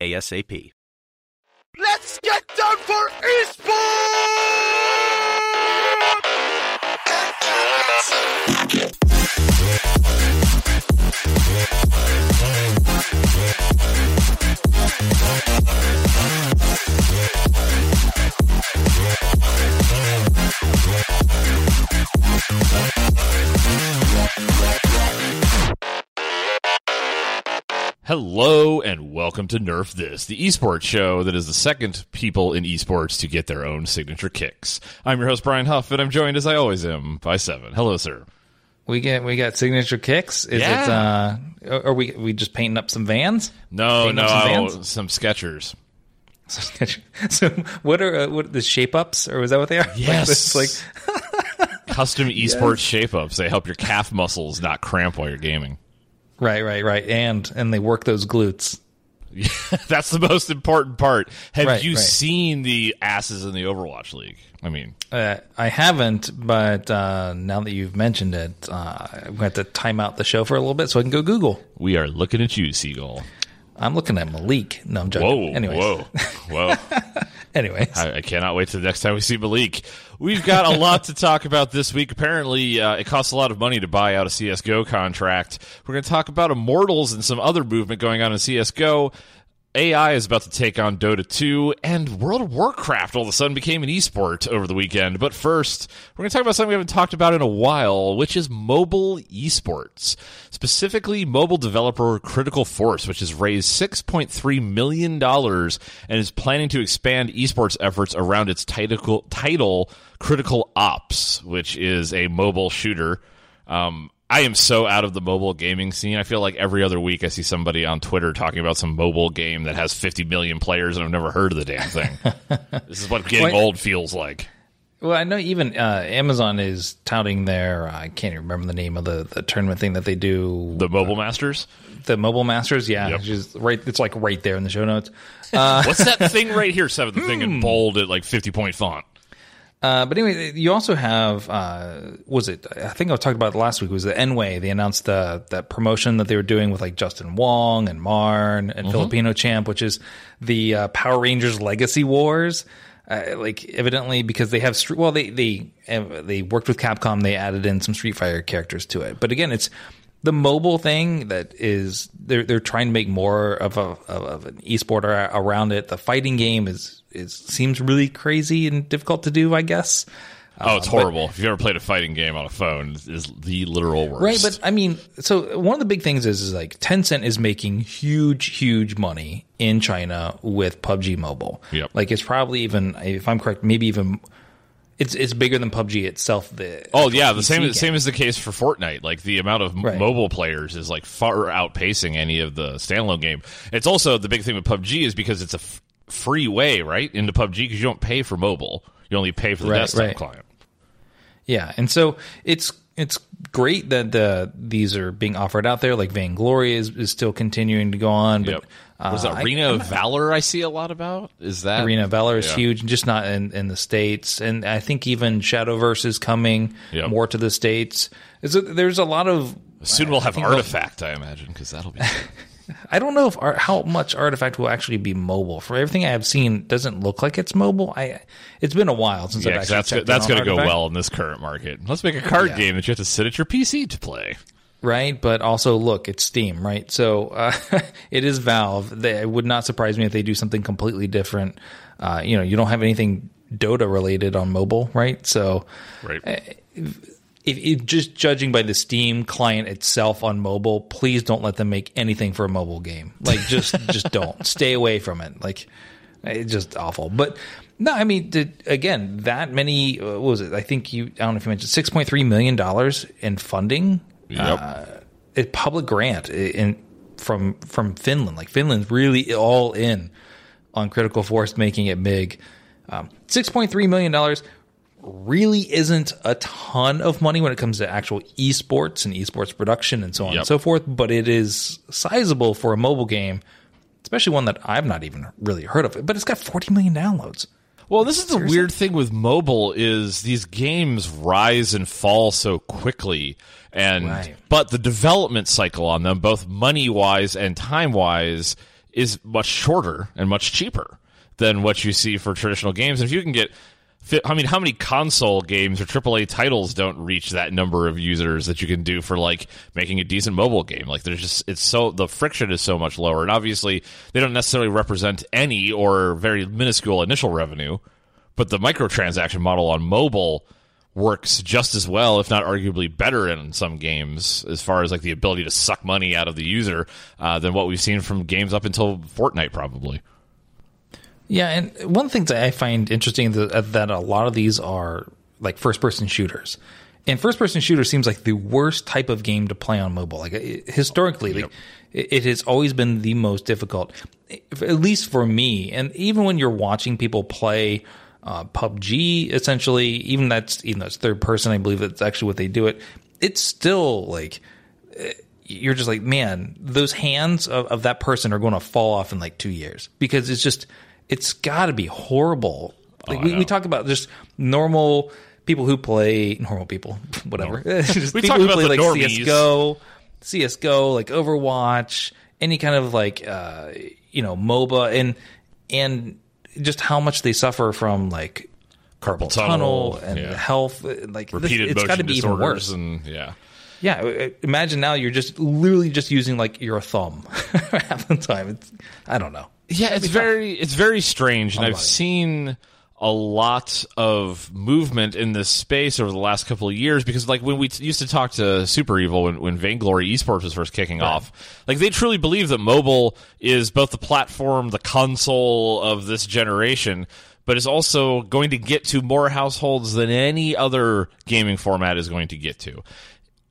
ASAP. Let's get down for Hello and welcome to Nerf This, the esports show that is the second people in esports to get their own signature kicks. I'm your host Brian Huff, and I'm joined as I always am by Seven. Hello, sir. We get we got signature kicks. Is Yeah. it uh are we we just painting up some vans? No, Painting no, some vans? some Skechers. so what are uh, what the shape ups or was that what they are? Like, Yes. it's like Custom esports shape ups. They help your calf muscles not cramp while you're gaming. Right, right, right, and and they work those glutes. That's the most important part. Have Right, you right. seen the asses in the Overwatch League? I mean, Uh, I haven't, but uh, now that you've mentioned it, uh, I'm going to have to time out the show for a little bit so I can go Google. we are looking at you, Seagull. I'm looking at Malik. No, I'm joking. Whoa, Anyways, whoa, whoa. anyways, I, I cannot wait till the next time we see Malik. We've got a lot to talk about this week. Apparently, uh, it costs a lot of money to buy out a CSGO contract. We're going to talk about Immortals and some other movement going on in CSGO. AI is about to take on Dota 2, and World of Warcraft all of a sudden became an esport over the weekend. But first, we're going to talk about something we haven't talked about in a while, which is mobile esports. Specifically, mobile developer Critical Force, which has raised $6.3 million and is planning to expand esports efforts around its title, title Critical Ops, which is a mobile shooter. Um, I am so out of the mobile gaming scene. I feel like every other week I see somebody on Twitter talking about some mobile game that has 50 million players and I've never heard of the damn thing. this is what getting Well, old feels like. Well, I know even uh, Amazon is touting their I can't even remember the name of the, the tournament thing that they do. The Mobile Masters? The Mobile Masters, yeah, Yep. which is right. It's like right there in the show notes. What's that thing right here, Seven? The thing Hmm. in bold at like 50 point font. Uh, but anyway, you also have uh, was it? I think I talked about it last week. Was the nWay? They announced the that promotion that they were doing with like Justin Wong and Marn and Filipino Champ, which is the uh, Power Rangers Legacy Wars. Uh, like evidently because they have well they they they worked with Capcom they added in some Street Fighter characters to it but again it's the mobile thing that is they're they're trying to make more of a of, of an esport ar- around it the fighting game is is seems really crazy and difficult to do I guess Oh, it's uh, horrible. if you've ever played a fighting game on a phone, is the literal worst. Right, but I mean, so one of the big things is, is like Tencent is making huge, huge money in China with PUBG Mobile. Yep. Like it's probably even, if I'm correct, maybe even it's it's bigger than PUBG itself. The Oh yeah, the PC same game. same is the case for Fortnite. Like the amount of Right. mobile players is like far outpacing any of the standalone game. It's also the big thing with PUBG is because it's a free way right into PUBG because you don't pay for mobile, you only pay for the Right, desktop right. client. Yeah, and so it's it's great that the these are being offered out there. Like Vainglory is, is still continuing to go on, but Yep. Was uh, I- Arena of Valor? I see a lot about. Is that Arena of Valor is Yeah. huge, just not in, in the states, and I think even Shadowverse is coming Yep. more to the states. Is it, there's a lot of Soon we'll have think Artifact, I imagine, because that'll be. I don't know if art, how much Artifact will actually be mobile. For everything I have seen, doesn't look like it's mobile. I it's been a while since yeah, I've actually that's checked that's going to go well in this current market. Let's make a card Yeah. game that you have to sit at your PC to play. right? But also, look, it's Steam, right? So uh, it is Valve. They, it would not surprise me if they do something completely different. Uh, you know, you don't have anything Dota related on mobile, right? So Right. If, if just judging by the Steam client itself on mobile, please don't let them make anything for a mobile game. Like just just don't stay away from it. Like it's just awful. But no, I mean did, again that many. Uh, what was it? I think you. I don't know if you mentioned six point three million dollars in funding. Yep. Uh, a public grant in from from Finland. Like Finland's really all in on Critical Force, making it big. Um, Six point three million dollars really isn't a ton of money when it comes to actual esports and esports production and so on Yep. and so forth, but it is sizable for a mobile game, especially one that I've not even really heard of. But it's got 40 million downloads. Well, this is the weird thing with mobile is these games rise and fall so quickly, and Right. but the development cycle on them, both money wise and time wise, is much shorter and much cheaper than what you see for traditional games. And if you can get, I mean, how many console games or AAA titles don't reach that number of users that you can do for like making a decent mobile game? Like, there's just it's so the friction is so much lower, and obviously they don't necessarily represent any or very minuscule initial revenue but the microtransaction model on mobile works just as well, if not arguably better in some games, as far as like the ability to suck money out of the user uh, than what we've seen from games up until Fortnite, probably. Yeah, and one of the things that I find interesting that, that a lot of these are like first person shooters. And first person shooter seems like the worst type of game to play on mobile. Like it- historically, like, it, it has always been the most difficult, at least for me. And even when you're watching people play uh, PUBG, essentially, even that's even though it's third person, I believe that's actually what they do it. It's still like you're just like, man, those hands of, of that person are going to fall off in like two years because it's just, it's got to be horrible. Like we, we talk about just normal people who play normal people, whatever. We people talk who about play like normies. CS:GO, CS:GO, like Overwatch, any kind of like uh, you know MOBA, and and just how much they suffer from like carpal tunnel, tunnel, and yeah. health. Like this- Repeated it's got motion to be even disorders worse. and yeah. Yeah, uh, imagine now you're just literally just using like your thumb half the time. It's I don't know. Yeah, it's very it's very strange, and I've seen a lot of movement in this space over the last couple of years because like when we t- used to talk to Super Evil when, when Vainglory Esports was first kicking off, like they truly believe that mobile is both the platform, the console of this generation, but is also going to get to more households than any other gaming format is going to get to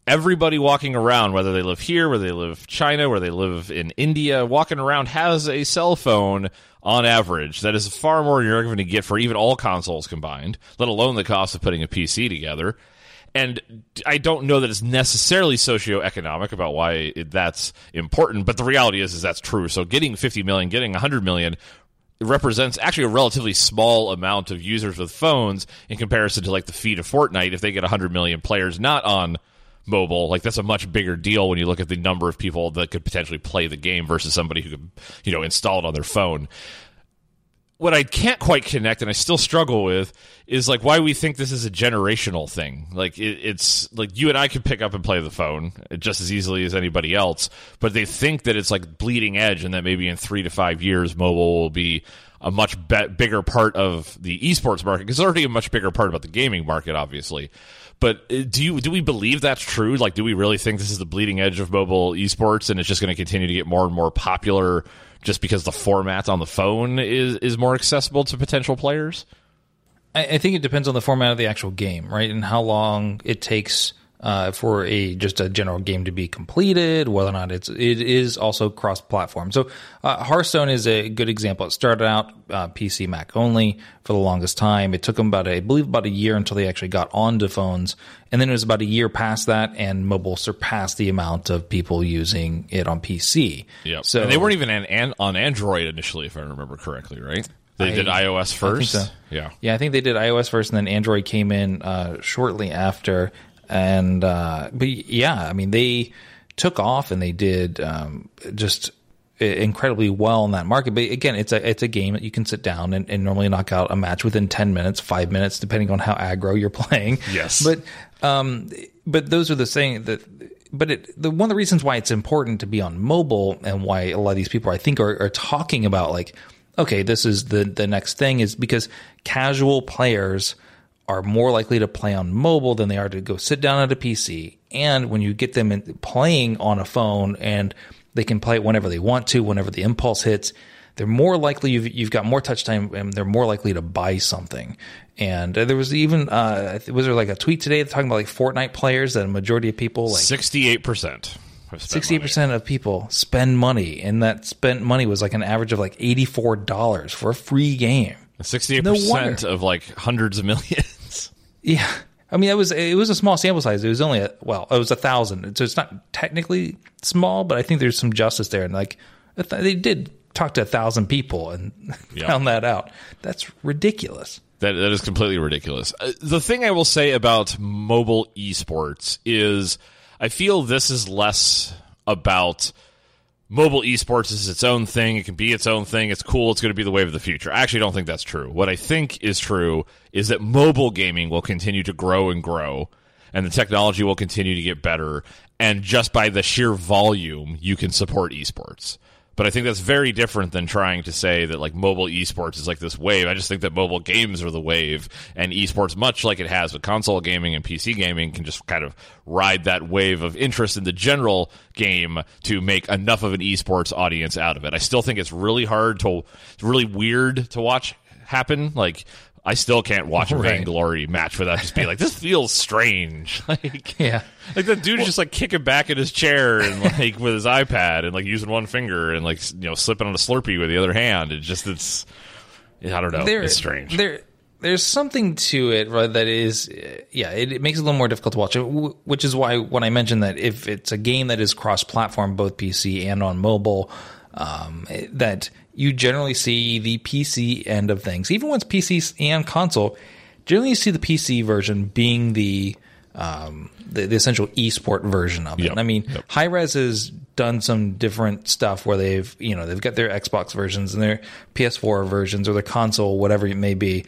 everybody walking around, whether they live here, whether they live China, where they live in India, walking around has a cell phone on average. That is far more than you're going to get for even all consoles combined, let alone the cost of putting a PC together. And I don't know that it's necessarily socioeconomic about why it, that's important, but the reality is, is that's true. So getting 50 million, getting 100 million represents actually a relatively small amount of users with phones in comparison to like the feed of Fortnite. If they get 100 million players not on mobile, like that's a much bigger deal when you look at the number of people that could potentially play the game versus somebody who could, you know, install it on their phone. What I can't quite connect and I still struggle with is like why we think this is a generational thing. Like it, it's like you and I could pick up and play the phone just as easily as anybody else, but they think that it's like bleeding edge and that maybe in three to five years mobile will be a much be- bigger part of the esports market because it's already a much bigger part about the gaming market, obviously. But uh, do you do we believe that's true? Like, do we really think this is the bleeding edge of mobile esports, and it's just going to continue to get more and more popular just because the format on the phone is is more accessible to potential players? I, I think it depends on the format of the actual game, right, and how long it takes uh, for a just a general game to be completed. Whether or not it's it is also cross platform. So uh, Hearthstone is a good example. It started out uh, PC Mac only for the longest time. It took them about a, I believe about a year until they actually got onto phones, and then it was about a year past that, and mobile surpassed the amount of people using it on PC. Yeah, So and they weren't even an, an, on Android initially, if I remember correctly, right? They I- did iOS first. so. Yeah. Yeah, I think they did iOS first, and then Android came in uh, shortly after. And uh, but yeah, I mean they took off and they did um, just incredibly well in that market. But again, it's a it's a game that you can sit down and, and normally knock out a match within ten minutes, five minutes, depending on how aggro you're playing. Yes. but um, but those are the saying that. But it, the one of the reasons why it's important to be on mobile and why a lot of these people I think are, are talking about like, okay, this is the the next thing is because casual players are more likely to play on mobile than they are to go sit down at a PC. And when you get them in, playing on a phone and they can play it whenever they want to, whenever the impulse hits, they're more likely you've, you've got more touch time and they're more likely to buy something. And uh, there was even uh, was there like a tweet today talking about like Fortnite players that a majority of people like Sixty-eight percent have spent Sixty-eight money. percent of people spend money, and that spent money was like an average of like eighty-four dollars for a free game. 68% No wonder. of like hundreds of millions. Yeah, I mean, it was it was a small sample size. It was only a, well, it was a thousand, so it's not technically small, but I think there's some justice there. And like, they did talk to a thousand people and Yeah. found that out. That's ridiculous. That that is completely ridiculous. Uh, the thing I will say about mobile esports is I feel this is less about mobile esports is its own thing. It can be its own thing. It's cool. It's going to be the wave of the future. I actually don't think that's true. What I think is true is that mobile gaming will continue to grow and grow, and the technology will continue to get better. And just by the sheer volume, you can support esports. But I think that's very different than trying to say that like mobile esports is like this wave. I just think that mobile games are the wave, and esports, much like it has with console gaming and PC gaming, can just kind of ride that wave of interest in the general game to make enough of an esports audience out of it. I still think it's really hard to, it's really weird to watch happen. Like I still can't watch a Right. Vainglory match without just being like, this feels strange. Like Yeah, like the dude's just like kicking back in his chair and like with his iPad and like using one finger and like you know slipping on a Slurpee with the other hand. It just it's I don't know. there, it's strange. There, there's something to it, right? That is, yeah, it, it makes it a little more difficult to watch. wh- Which is why when I mentioned that if it's a game that is cross-platform, both PC and on mobile, um, that you generally see the PC end of things, even when it's PC and console. Generally, you see the PC version being the um, the, the essential esport version of it. Yep. I mean, Yep. Hi-Rez has done some different stuff where they've, you know, they've got their Xbox versions and their PS4 versions or their console, whatever it may be.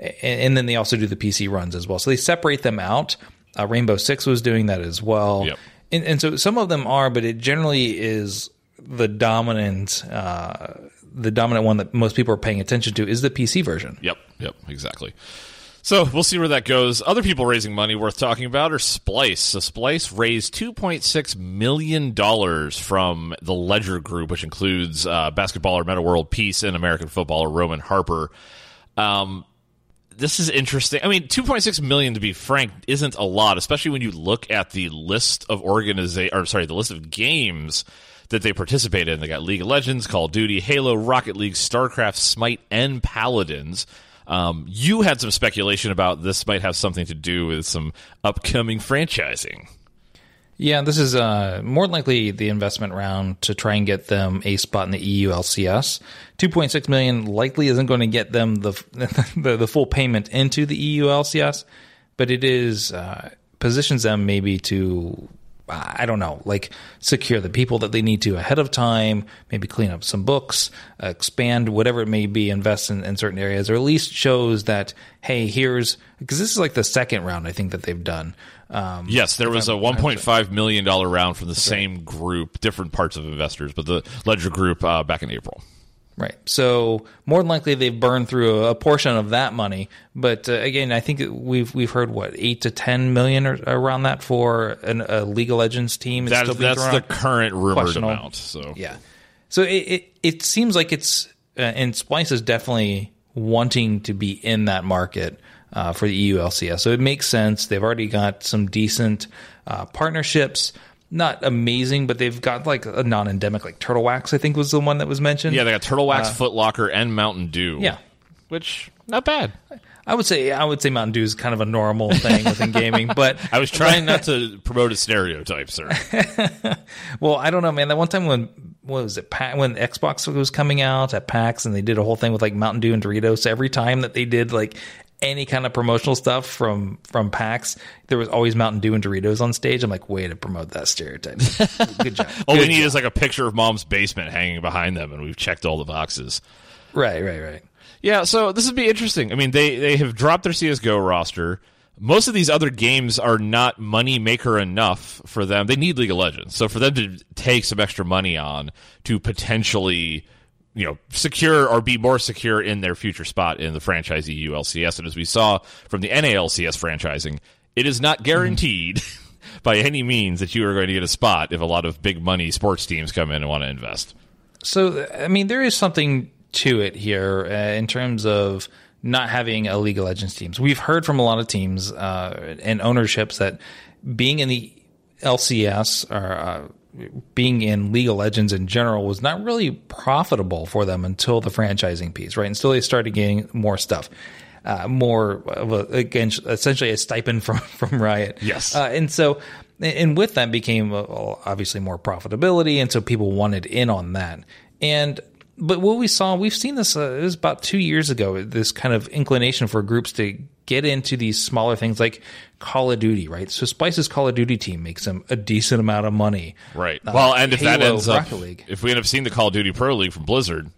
A- And, then they also do the PC runs as well. So they separate them out. Uh, Rainbow Six was doing that as well. Yep. And, and so some of them are, but it generally is the dominant, uh, the dominant one that most people are paying attention to is the PC version. Yep, yep, exactly. So we'll see where that goes. Other people raising money worth talking about are Splyce. So Splyce raised two point six million dollars from the Ledger Group, which includes uh, basketballer Metta World Peace and American footballer Roman Harper. Um, this is interesting. I mean, 2.6 million to be frank isn't a lot, especially when you look at the list of organiza- or sorry, the list of games that they participated in. They got League of Legends, Call of Duty, Halo, Rocket League, StarCraft, Smite, and Paladins. Um, you had some speculation about this might have something to do with some upcoming franchising. Yeah, this is uh, more likely the investment round to try and get them a spot in the EU LCS. 2.6 million likely isn't going to get them the, the the full payment into the EU LCS, but it is uh, positions them maybe to I don't know, like secure the people that they need to ahead of time, maybe clean up some books, uh, expand whatever it may be, invest in, in certain areas, or at least shows that hey, here's because this is like the second round I think that they've done. Um, Yes, there was a 1.5 million dollar round from the same group, different parts of investors, but the Ledger Group uh, back in April. Right. So more than likely they've burned through a, portion of that money. But uh, again, I think we've we've heard what eight to ten million or around that for an, a League of Legends team. That, that's the current rumored amount. So Yeah. So it, it it seems like it's uh, and Splyce is definitely wanting to be in that market uh, for the EU LCS. So it makes sense. They've already got some decent uh, partnerships. Not amazing, but they've got like a non-endemic, like Turtle Wax. I think was the one that was mentioned. Yeah, they got Turtle Wax, Foot Locker, and Mountain Dew. Uh, Yeah. which not bad. I would say I would say Mountain Dew is kind of a normal thing within gaming, but I was trying not to promote a stereotype, sir. well, I don't know, man. That one time when what was it? Pa- when Xbox was coming out at PAX, and they did a whole thing with like Mountain Dew and Doritos. Every time that they did like any kind of promotional stuff from from PAX, there was always Mountain Dew and Doritos on stage. I'm like, way to promote that stereotype. Good job. All we Good need job. is like a picture of mom's basement hanging behind them, and we've checked all the boxes. right, right, right. Yeah, so this would be interesting. I mean, they they have dropped their CS:GO roster. Most of these other games are not money maker enough for them. They need League of Legends, so for them to take some extra money on to potentially, you know, secure or be more secure in their future spot in the franchise EU LCS. And as we saw from the NALCS franchising, it is not guaranteed by any means that you are going to get a spot if a lot of big money sports teams come in and want to invest. So, I mean, there is something to it here uh, in terms of not having a League of Legends teams. We've heard from a lot of teams uh, and ownerships that being in the LCS or uh, being in League of Legends in general was not really profitable for them until the franchising piece, right? Until they started getting more stuff. Uh, more of a, again, essentially a stipend from, from Riot. Yes. Uh, and so, and with that became uh, obviously more profitability. And so people wanted in on that. And, but what we saw, we've seen this, uh, it was about two years ago, this kind of inclination for groups to get into these smaller things like Call of Duty, right? So Splyce's Call of Duty team makes them a decent amount of money. Right. Uh, well, and if that ends up, League. if we end up seeing the Call of Duty Pro League from Blizzard,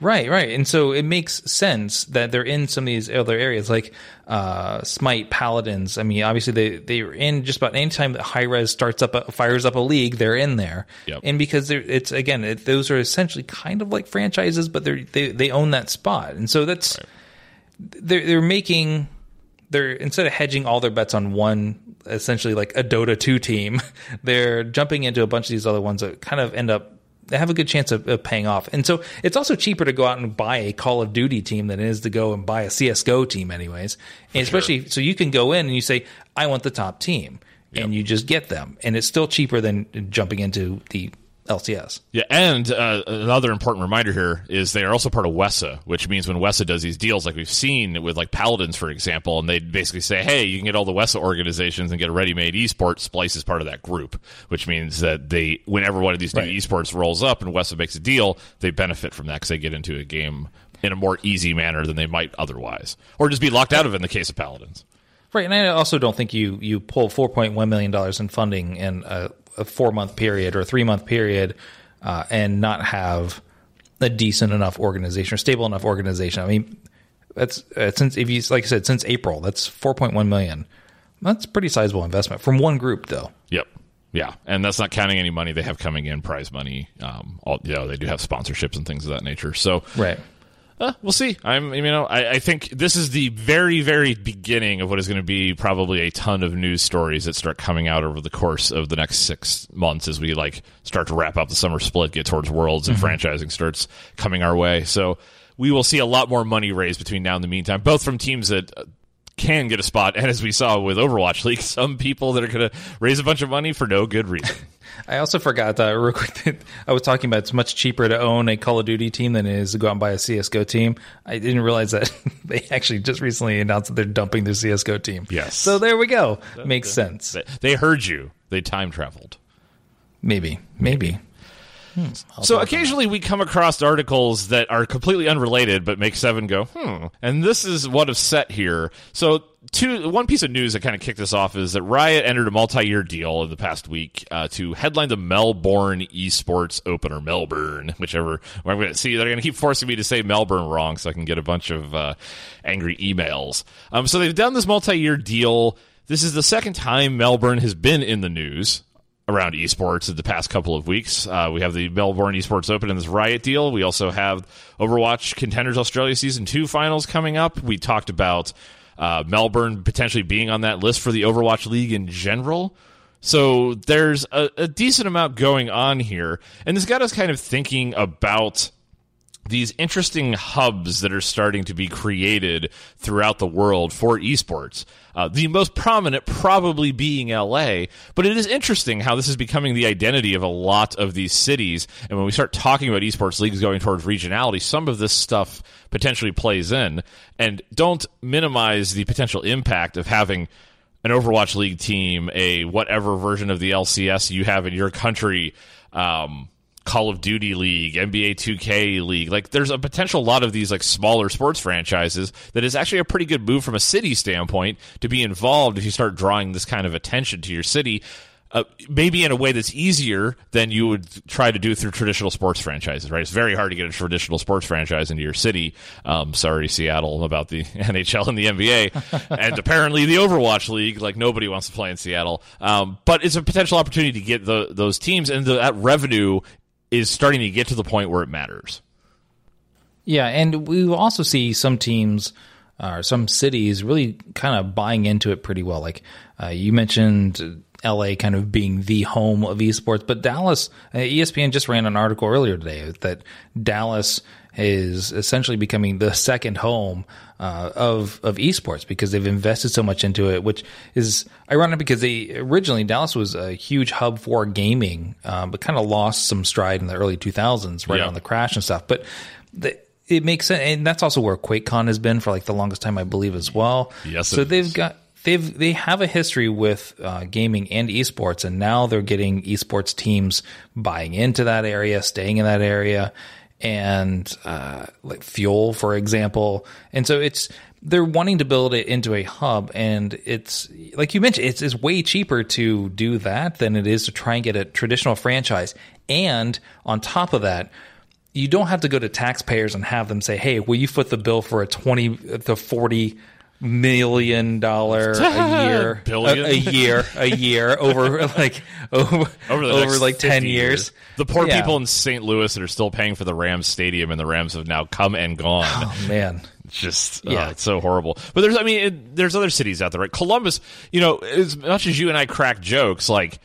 Right, right. And so it makes sense that they're in some of these other areas like uh, Smite, Paladins. I mean, obviously they, they're in just about any time that Hi-Rez starts up, a, fires up a league, they're in there. Yep. And because it's, again, it, those are essentially kind of like franchises, but they're, they, they own that spot. And so that's, they're, they're making, they're, instead of hedging all their bets on one, essentially like a Dota 2 team, they're jumping into a bunch of these other ones that kind of end up they have a good chance of, of, paying off. And so it's also cheaper to go out and buy a Call of Duty team than it is to go and buy a CSGO team, anyways. And especially, sure. so you can go in and you say, I want the top team. Yep. And you just get them. And it's still cheaper than jumping into the LCS. Yeah, and uh, another important reminder here is they are also part of WESA, which means when WESA does these deals, like we've seen with like Paladins, for example, and they basically say, "Hey, you can get all the WESA organizations and get a ready-made esports." Splyce is part of that group, which means that they, whenever one of these new right. esports rolls up and WESA makes a deal, they benefit from that because they get into a game in a more easy manner than they might otherwise, or just be locked out of in the case of Paladins. Right, and I also don't think you you pull four point one million dollars in funding and a a four month period or a three month period uh, and not have a decent enough organization or stable enough organization. I mean, that's uh, since if you like I said since April, that's 4.1 million. That's a pretty sizable investment from one group, though. Yep. Yeah, and that's not counting any money they have coming in, prize money. Um, all, you know, they do have sponsorships and things of that nature. So, right. Uh, we'll see. I'm, you know, I, I, think this is the very, very beginning of what is going to be probably a ton of news stories that start coming out over the course of the next six months as we like start to wrap up the summer split, get towards Worlds, and mm-hmm. franchising starts coming our way. So we will see a lot more money raised between now and the meantime, both from teams that uh, can get a spot, and as we saw with Overwatch League, some people that are going to raise a bunch of money for no good reason. I also forgot that real quick. I was talking about it's much cheaper to own a Call of Duty team than it is to go out and buy a CS:GO team. I didn't realize that they actually just recently announced that they're dumping their CS:GO team. Yes. So there we go. Makes sense. They heard you. They time traveled. Maybe. Maybe. Hmm. So occasionally we come across articles that are completely unrelated but make Seven go, hmm. And this is what is set here. So two, one piece of news that kind of kicked this off is that Riot entered a multi-year deal in the past week uh, to headline the Melbourne Esports Open or Melbourne, whichever. I'm going to see they're going to keep forcing me to say Melbourne wrong so I can get a bunch of uh, angry emails. Um, so they've done this multi-year deal. This is the second time Melbourne has been in the news around esports in the past couple of weeks. Uh, we have the Melbourne Esports Open and this Riot deal. We also have Overwatch Contenders Australia Season 2 finals coming up. We talked about uh, Melbourne potentially being on that list for the Overwatch League in general. So there's a, a decent amount going on here. And this got us kind of thinking about these interesting hubs that are starting to be created throughout the world for esports. Uh, the most prominent probably being LA, but it is interesting how this is becoming the identity of a lot of these cities. And when we start talking about esports leagues going towards regionality, some of this stuff potentially plays in. And don't minimize the potential impact of having an Overwatch League team, a whatever version of the LCS you have in your country. Um, Call of Duty League, NBA 2K League. Like there's a potential lot of these like smaller sports franchises that is actually a pretty good move from a city standpoint to be involved if you start drawing this kind of attention to your city. Uh, maybe in a way that's easier than you would try to do through traditional sports franchises, right? It's very hard to get a traditional sports franchise into your city. Um, sorry, Seattle, about the NHL and the NBA, and apparently the Overwatch League. Like nobody wants to play in Seattle, um, but it's a potential opportunity to get the, those teams, and the, that revenue is starting to get to the point where it matters. Yeah, and we also see some teams or uh, some cities really kind of buying into it pretty well. Like uh, you mentioned LA kind of being the home of esports, but Dallas, uh, ESPN just ran an article earlier today that Dallas is essentially becoming the second home uh, of of esports because they've invested so much into it, which is ironic because they originally Dallas was a huge hub for gaming, um, but kind of lost some stride in the early 2000s, right Yeah. on the crash and stuff. But the, it makes sense, and that's also where QuakeCon has been for like the longest time, I believe, as well. Yes, so it they've is. got they've they have a history with uh, gaming and esports, and now they're getting esports teams buying into that area, staying in that area, and uh, like Fuel, for example. And so it's they're wanting to build it into a hub, and it's like you mentioned, it's, it's way cheaper to do that than it is to try and get a traditional franchise. And on top of that, you don't have to go to taxpayers and have them say, "Hey, will you foot the bill for a twenty to forty million dollar a year, Billion? a, a year, a year over like over over the over like ten 50 years." The poor Yeah. people in St. Louis that are still paying for the Rams stadium, and the Rams have now come and gone. Oh, man, just Yeah. yeah, it's so horrible. But there's, I mean, it, there's other cities out there, right? Columbus, you know, as much as you and I crack jokes, like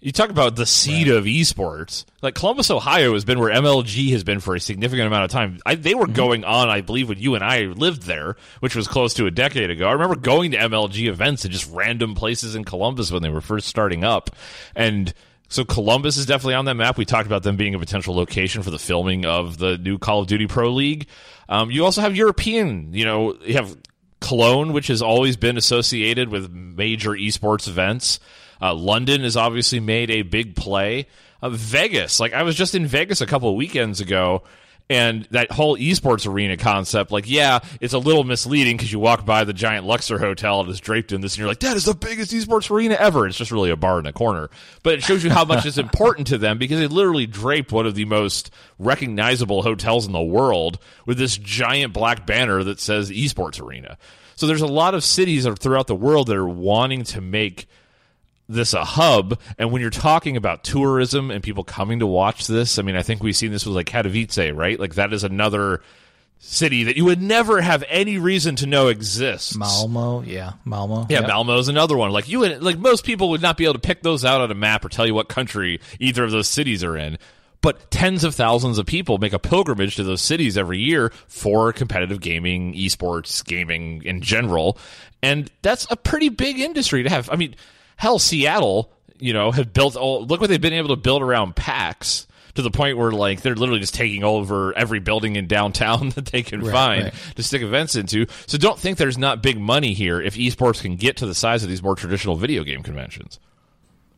you talk about the seed of esports. Like Columbus, Ohio, has been where MLG has been for a significant amount of time. I, they were Mm-hmm. going on, I believe, when you and I lived there, which was close to a decade ago. I remember going to MLG events in just random places in Columbus when they were first starting up, and. So Columbus is definitely on that map. We talked about them being a potential location for the filming of the new Call of Duty Pro League. Um, you also have European, you know, you have Cologne, which has always been associated with major esports events. Uh, London has obviously made a big play. Uh, Vegas, like I was just in Vegas a couple of weekends ago, and that whole esports arena concept, like, yeah, it's a little misleading because you walk by the giant Luxor hotel and it's draped in this, and you're like, that is the biggest esports arena ever. It's just really a bar in a corner. But it shows you how much it's important to them because they literally draped one of the most recognizable hotels in the world with this giant black banner that says esports arena. So there's a lot of cities throughout the world that are wanting to make this a hub. And when you're talking about tourism and people coming to watch this, I mean, I think we've seen this with like Katowice, right? Like that is another city that you would never have any reason to know exists. Malmo, yeah, Malmo, Yeah, Yep. Malmo's another one. Like you, would, like most people would not be able to pick those out on a map or tell you what country either of those cities are in. But tens of thousands of people make a pilgrimage to those cities every year for competitive gaming, esports, gaming in general, and that's a pretty big industry to have. I mean, hell, Seattle, you know, have built. All, look what they've been able to build around PAX. To the point where, like, they're literally just taking over every building in downtown that they can find right. to stick events into. So don't think there's not big money here if esports can get to the size of these more traditional video game conventions.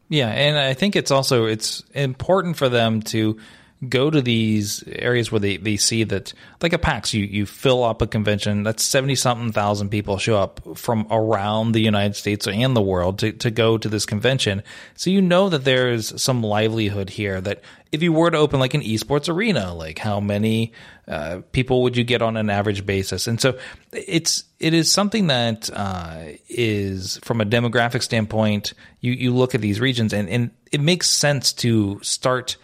Yeah, and I think it's also it's important for them to go to these areas where they, they see that like a PAX, you you fill up a convention, that's seventy something thousand people show up from around the United States and the world to, to go to this convention. So you know that there's some livelihood here that if you were to open like an esports arena, like how many uh, people would you get on an average basis? And so it's it is something that uh, is from a demographic standpoint. You you look at these regions and and it makes sense to start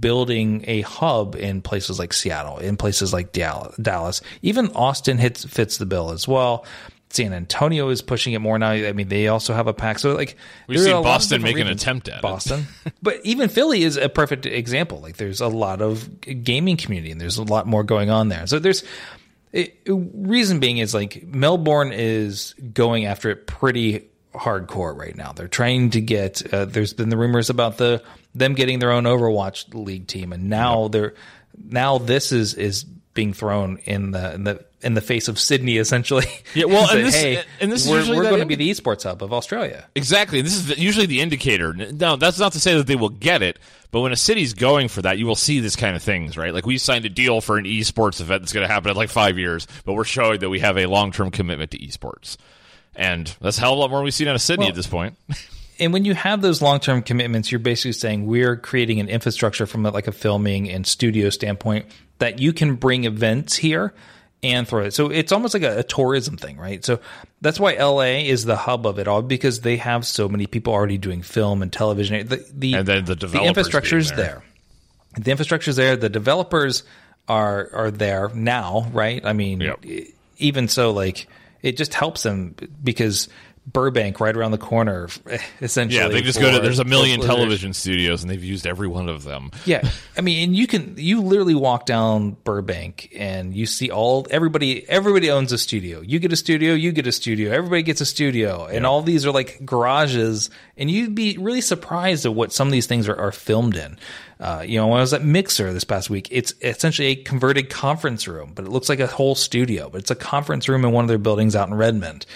building a hub in places like Seattle, in places like Dallas, even Austin hits fits the bill as well. San Antonio is pushing it more now. I mean, they also have a pack. So like, We've seen a lot of Boston make an attempt at it. Boston, but even Philly is a perfect example. Like, there's a lot of gaming community, and there's a lot more going on there. So there's it, reason being is like Melbourne is going after it pretty hardcore right now. They're trying to get. Uh, there's been the rumors about the them getting their own Overwatch league team, and now they're now this is is being thrown in the in the in the face of Sydney essentially. Yeah, well, and this- hey, and this is we're, we're going to be the esports hub of Australia. Exactly. This is usually the indicator. Now, that's not to say that they will get it, but when a city's going for that, you will see this kind of things, right? Like we signed a deal for an esports event that's going to happen in like five years, but we're showing that we have a long term commitment to esports. And that's a hell of a lot more we've seen out of Sydney Well- at this point. and when you have those long term commitments, you're basically saying we're creating an infrastructure from like a filming and studio standpoint that you can bring events here and throw it. So it's almost like a, a tourism thing, right? So that's why LA is the hub of it all because they have so many people already doing film and television. The, the And then the developers infrastructure is there. there. The infrastructure is there. The developers are are there now, right? I mean, Yep. even so, like it just helps them because Burbank right around the corner. Essentially, Yeah, they just go to. There's a million television studios, and they've used every one of them. Yeah, I mean, and you can you literally walk down Burbank and you see all everybody everybody owns a studio. You get a studio, you get a studio, everybody gets a studio, and all these are like garages. And you'd be really surprised at what some of these things are, are filmed in. Uh, you know, when I was at Mixer this past week, it's essentially a converted conference room, but it looks like a whole studio. But it's a conference room in one of their buildings out in Redmond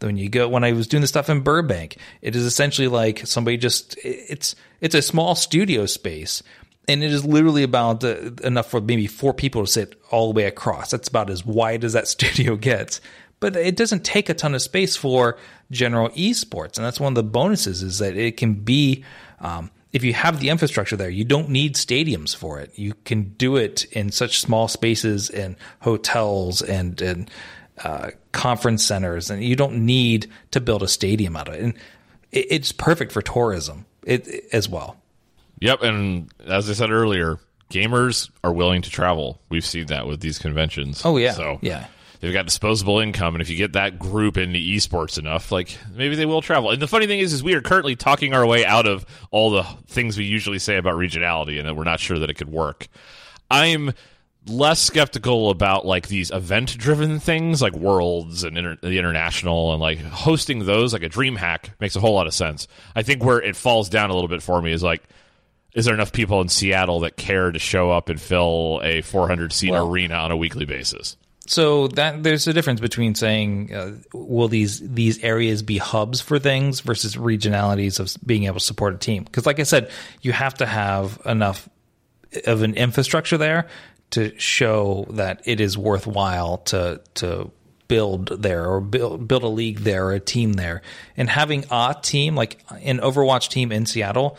when you go when I was doing the stuff in Burbank, it is essentially like somebody just it's it's a small studio space and it is literally about uh, enough for maybe four people to sit all the way across. That's about as wide as that studio gets. But it doesn't take a ton of space for general esports, and that's one of the bonuses is that it can be um, if you have the infrastructure there, you don't need stadiums for it. You can do it in such small spaces and hotels and and uh, conference centers, and you don't need to build a stadium out of it. And it, it's perfect for tourism it, as well. Yep, and as I said earlier, gamers are willing to travel. We've seen that with these conventions. Oh, yeah. so Yeah. they've got disposable income, and if you get that group into esports enough, like maybe they will travel. And the funny thing is, is we are currently talking our way out of all the things we usually say about regionality, and that we're not sure that it could work. I'm less skeptical about like these event driven things like worlds and inter- the international and like hosting those like a dream hack makes a whole lot of sense i think where it falls down a little bit for me is like is there enough people in Seattle that care to show up and fill a 400 seat Well- arena on a weekly basis? So that there's a difference between saying uh, will these these areas be hubs for things versus regionalities of being able to support a team. Because like I said, you have to have enough of an infrastructure there to show that it is worthwhile to to build there or build build a league there or a team there. And having a team like an Overwatch team in Seattle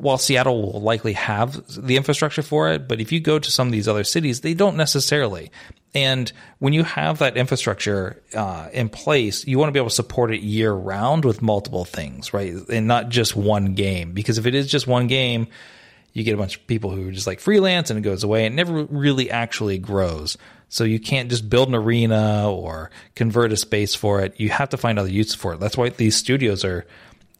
while Seattle will likely have the infrastructure for it, but if you go to some of these other cities, they don't necessarily. And when you have that infrastructure uh, in place, you want to be able to support it year round with multiple things, right? And not just one game. Because if it is just one game, you get a bunch of people who are just like freelance and it goes away and never really actually grows. So you can't just build an arena or convert a space for it. You have to find other uses for it. That's why these studios are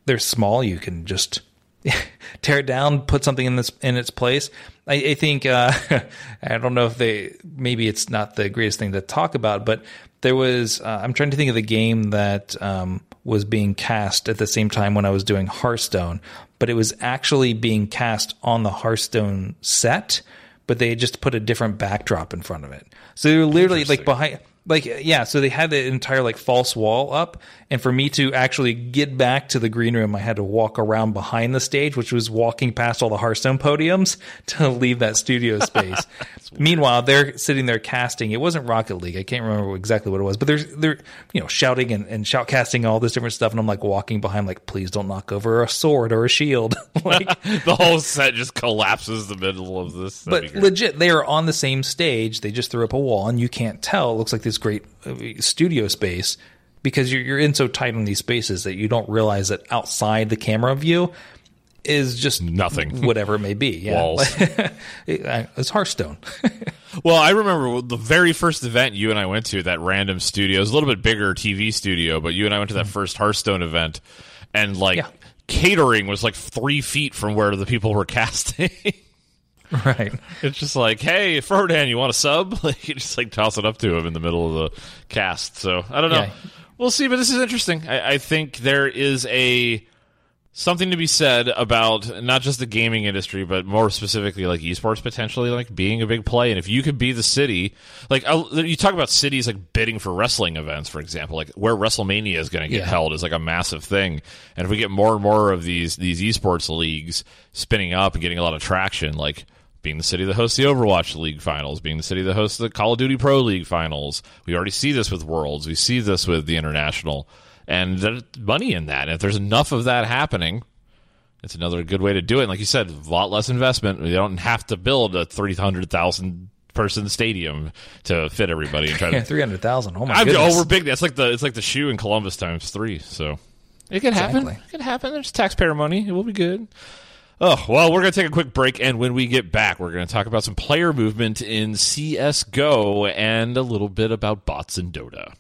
they're small. You can just tear it down, put something in this in its place. I, I think uh, I don't know if they maybe it's not the greatest thing to talk about, but there was uh, I'm trying to think of the game that um, was being cast at the same time when I was doing Hearthstone, but it was actually being cast on the Hearthstone set, but they had just put a different backdrop in front of it. So they were literally like behind like yeah so they had the entire like false wall up and for me to actually get back to the green room i had to walk around behind the stage which was walking past all the hearthstone podiums to leave that studio space meanwhile they're sitting there casting it wasn't rocket league i can't remember exactly what it was but they're they're you know shouting and, and shoutcasting all this different stuff and i'm like walking behind like please don't knock over a sword or a shield like the whole set just collapses the middle of this. That'd but legit, they are on the same stage. They just threw up a wall, and you can't tell. It looks like this great uh, studio space because you're, you're in so tight on these spaces that you don't realize that outside the camera view is just Nothing. whatever it may be. Yeah. Walls. it's Hearthstone. Well, I remember the very first event you and I went to, that random studio. It was a little bit bigger TV studio, but you and I went to that mm-hmm. first Hearthstone event, and like Yeah. catering was like three feet from where the people were casting. right. it's just like, hey, Frodan, you want a sub? Like you just like toss it up to him in the middle of the cast. So I don't know. Yeah. We'll see, but this is interesting. I, I think there is a something to be said about not just the gaming industry, but more specifically like esports potentially like being a big play. And if you could be the city, like uh, you talk about cities like bidding for wrestling events, for example, like where WrestleMania is going to get Yeah. held is like a massive thing. And if we get more and more of these these esports leagues spinning up and getting a lot of traction, like being the city that hosts the Overwatch League finals, being the city that hosts the Call of Duty Pro League finals. We already see this with Worlds. We see this with the international. And there's money in that. And if there's enough of that happening, it's another good way to do it. And like you said, a lot less investment. We don't have to build a 300,000 person stadium to fit everybody and try to. three hundred thousand. Oh my I'm, goodness. oh, we're big. That's like the it's like the shoe in Columbus times three. So it could happen. Exactly. It could happen. There's taxpayer money. It will be good. Oh, well, we're going to take a quick break, and when we get back, we're going to talk about some player movement in CSGO and a little bit about bots in Dota.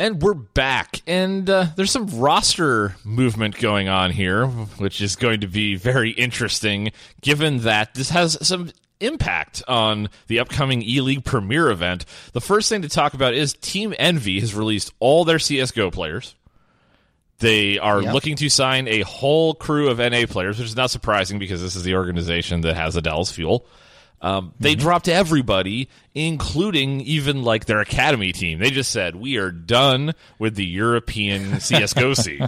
And we're back, and uh, there's some roster movement going on here, which is going to be very interesting, given that this has some impact on the upcoming E League Premier event. The first thing to talk about is Team Envy has released all their CSGO players. They are Yep. looking to sign a whole crew of NA players, which is not surprising because this is the organization that has Dallas Fuel. Um, they dropped everybody, including even like their academy team. They just said, "We are done with the European CS:GO scene."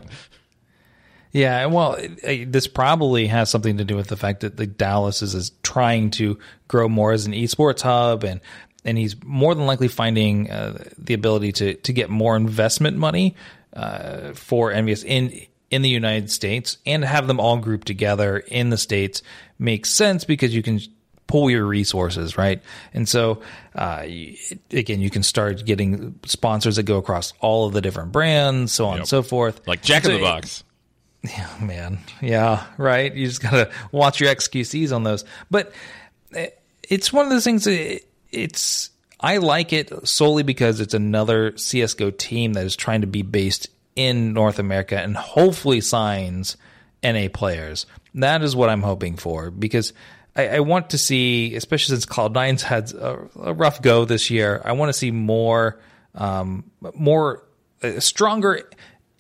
Yeah, well, this probably has something to do with the fact that the Dallas is, is trying to grow more as an esports hub, and and he's more than likely finding uh, the ability to to get more investment money uh, for EnVyUs in in the United States and have them all grouped together in the states makes sense because you can pull your resources, right? And so, uh, again, you can start getting sponsors that go across all of the different brands, so on and so forth. like Jack in the Box. Oh, man. Yeah, right. You just gotta watch your XQCs on those. But eh, it's one of those things. It's I like it solely because it's another CS:GO team that is trying to be based in North America and hopefully signs NA players. That is what I'm hoping for because. I, I want to see, especially since Cloud9's had a, a rough go this year. I want to see more, um, more uh, stronger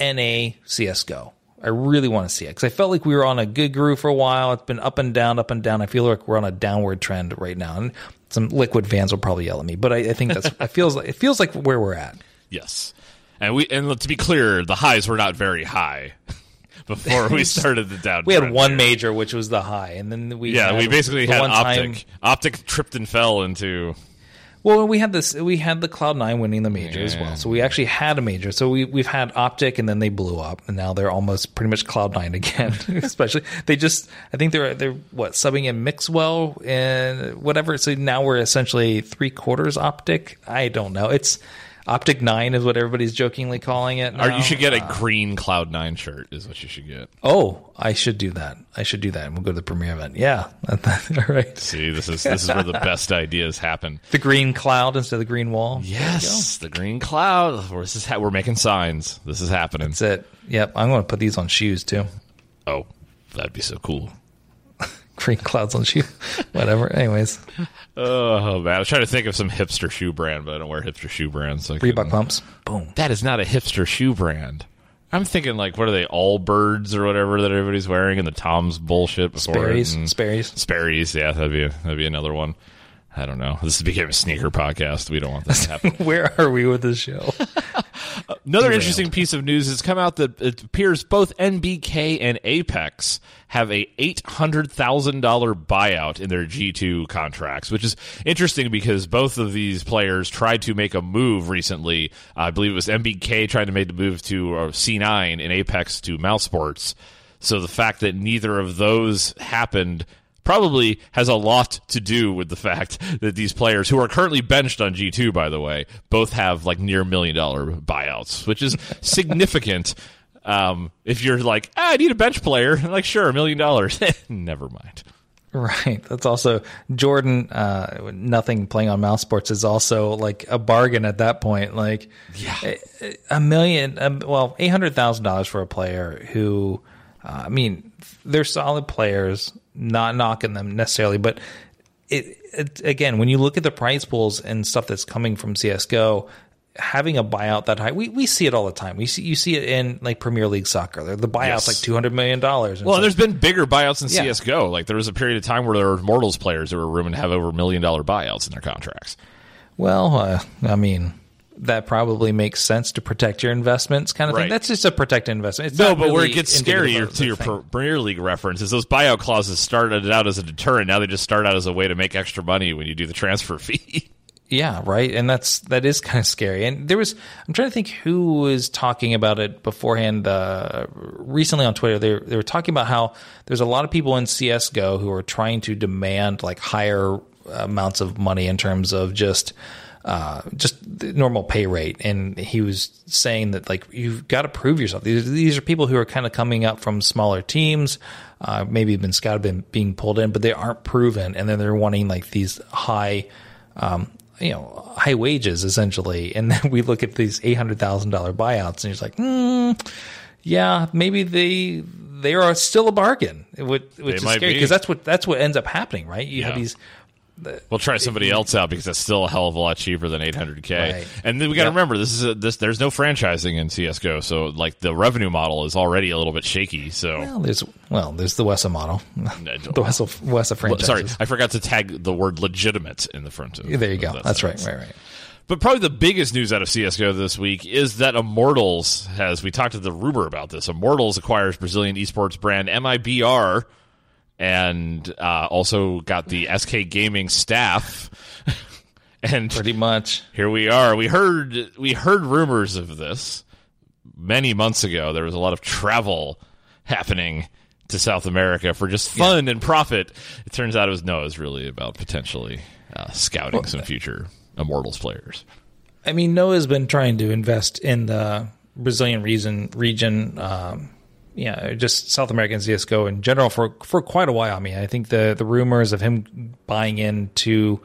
NA CS:GO. I really want to see it because I felt like we were on a good groove for a while. It's been up and down, up and down. I feel like we're on a downward trend right now, and some liquid fans will probably yell at me, but I, I think that's it feels like it feels like where we're at. Yes, and we and to be clear, the highs were not very high before we started the down. We had one here. major, which was the high, and then we Yeah, we basically had one time- Optic. Optic tripped and fell into. Well, we had this. We had the Cloud Nine winning the major as well. So we actually had a major. So we we've had Optic, and then they blew up, and now they're almost pretty much Cloud Nine again. Especially they just. I think they're they're what subbing in Mixwell and whatever. So now we're essentially three quarters Optic. I don't know. It's Optic Nine is what everybody's jokingly calling it. Or you should get a uh, green Cloud Nine shirt. Is what you should get. Oh, I should do that. I should do that. And we'll go to the premiere event. Yeah. All right. See, this is this is where the best ideas happen. The green cloud instead of the green wall. Yes, the green cloud. We're, this is ha- we're making signs. This is happening. That's it. Yep. I'm going to put these on shoes too. Oh, that'd be so cool. Green clouds on shoe. Whatever. Anyways, Oh man, I was trying to think of some hipster shoe brand, but I don't wear hipster shoe brands. So Reebok pumps. Boom. That is not a hipster shoe brand. I'm thinking like what are they? Allbirds or whatever that everybody's wearing, and the Tom's bullshit before Sperry's. Mm. Sperry's. Sperry's, yeah, that'd be that'd be another one. I don't know. This became a sneaker podcast. We don't want this to happen. Where are we with this show? Another interesting piece of news has come out that it appears both NBK and Apex have a eight hundred thousand dollar buyout in their G two contracts, which is interesting because both of these players tried to make a move recently. I believe it was NBK trying to make the move to C nine and Apex to mousesports. So the fact that neither of those happened probably has a lot to do with the fact that these players who are currently benched on G2 by the way both have like near million dollar buyouts which is significant um, if you're like ah, I need a bench player like sure a million dollars never mind right. That's also Jordan. Uh, nothing playing on mousesports is also like a bargain at that point. Like, yeah a, a million, um, well, eight hundred thousand dollars for a player who, uh, I mean, they're solid players. Not knocking them necessarily, but it, it again when you look at the price pools and stuff that's coming from CS:GO, having a buyout that high, we, we see it all the time. We see you see it in like Premier League soccer. The buyout's Yes. like two hundred million dollars. well there's been bigger buyouts in Yeah. CSGO like there was a period of time where there were Mortals players that were rumored to have over million dollar buyouts in their contracts Well, uh, I mean, that probably makes sense to protect your investments, kind of Right. thing. That's just a protect investment. It's No, but where it gets scarier to your thing. Premier League reference is those buyout clauses started out as a deterrent. Now they just start out as a way to make extra money when you do the transfer fee. Yeah, right. And that's that is kind of scary. And there was I'm trying to think who was talking about it beforehand. Uh, recently on Twitter, they they were talking about how there's a lot of people in CS:GO who are trying to demand like higher amounts of money in terms of just uh, just the normal pay rate. And he was saying that like you've got to prove yourself. These these are people who are kind of coming up from smaller teams, uh, maybe been scouted, been being pulled in, but they aren't proven, and then they're wanting like these high. Um, you know, high wages essentially, and then we look at these eight hundred thousand dollar buyouts, and you're like, hmm, yeah, maybe they they are still a bargain, which, which is scary because that's what that's what ends up happening, right? You have Yeah. These We'll try somebody else out because that's still a hell of a lot cheaper than 800k. Right. And then we got to Yep. remember this is a, this. There's no franchising in CS:GO, so like the revenue model is already a little bit shaky. So well, there's well, there's the WESA model, the WESA WESA franchise. sorry, I forgot to tag the word legitimate in the front of. there you go. that That's right, sentence. right, right. But probably the biggest news out of CS:GO this week is that Immortals has. We talked to the rumor about this. Immortals acquires Brazilian esports brand MIBR, and uh, also got the SK Gaming staff. and Pretty much. here we are. We heard we heard rumors of this many months ago. There was a lot of travel happening to South America for just fun and profit. It turns out it was no, it was really about potentially uh, scouting some future Immortals players. I mean, Noah's been trying to invest in the Brazilian region, region, um, yeah, just South American CS:GO in general for for quite a while. I mean, I think the the rumors of him buying into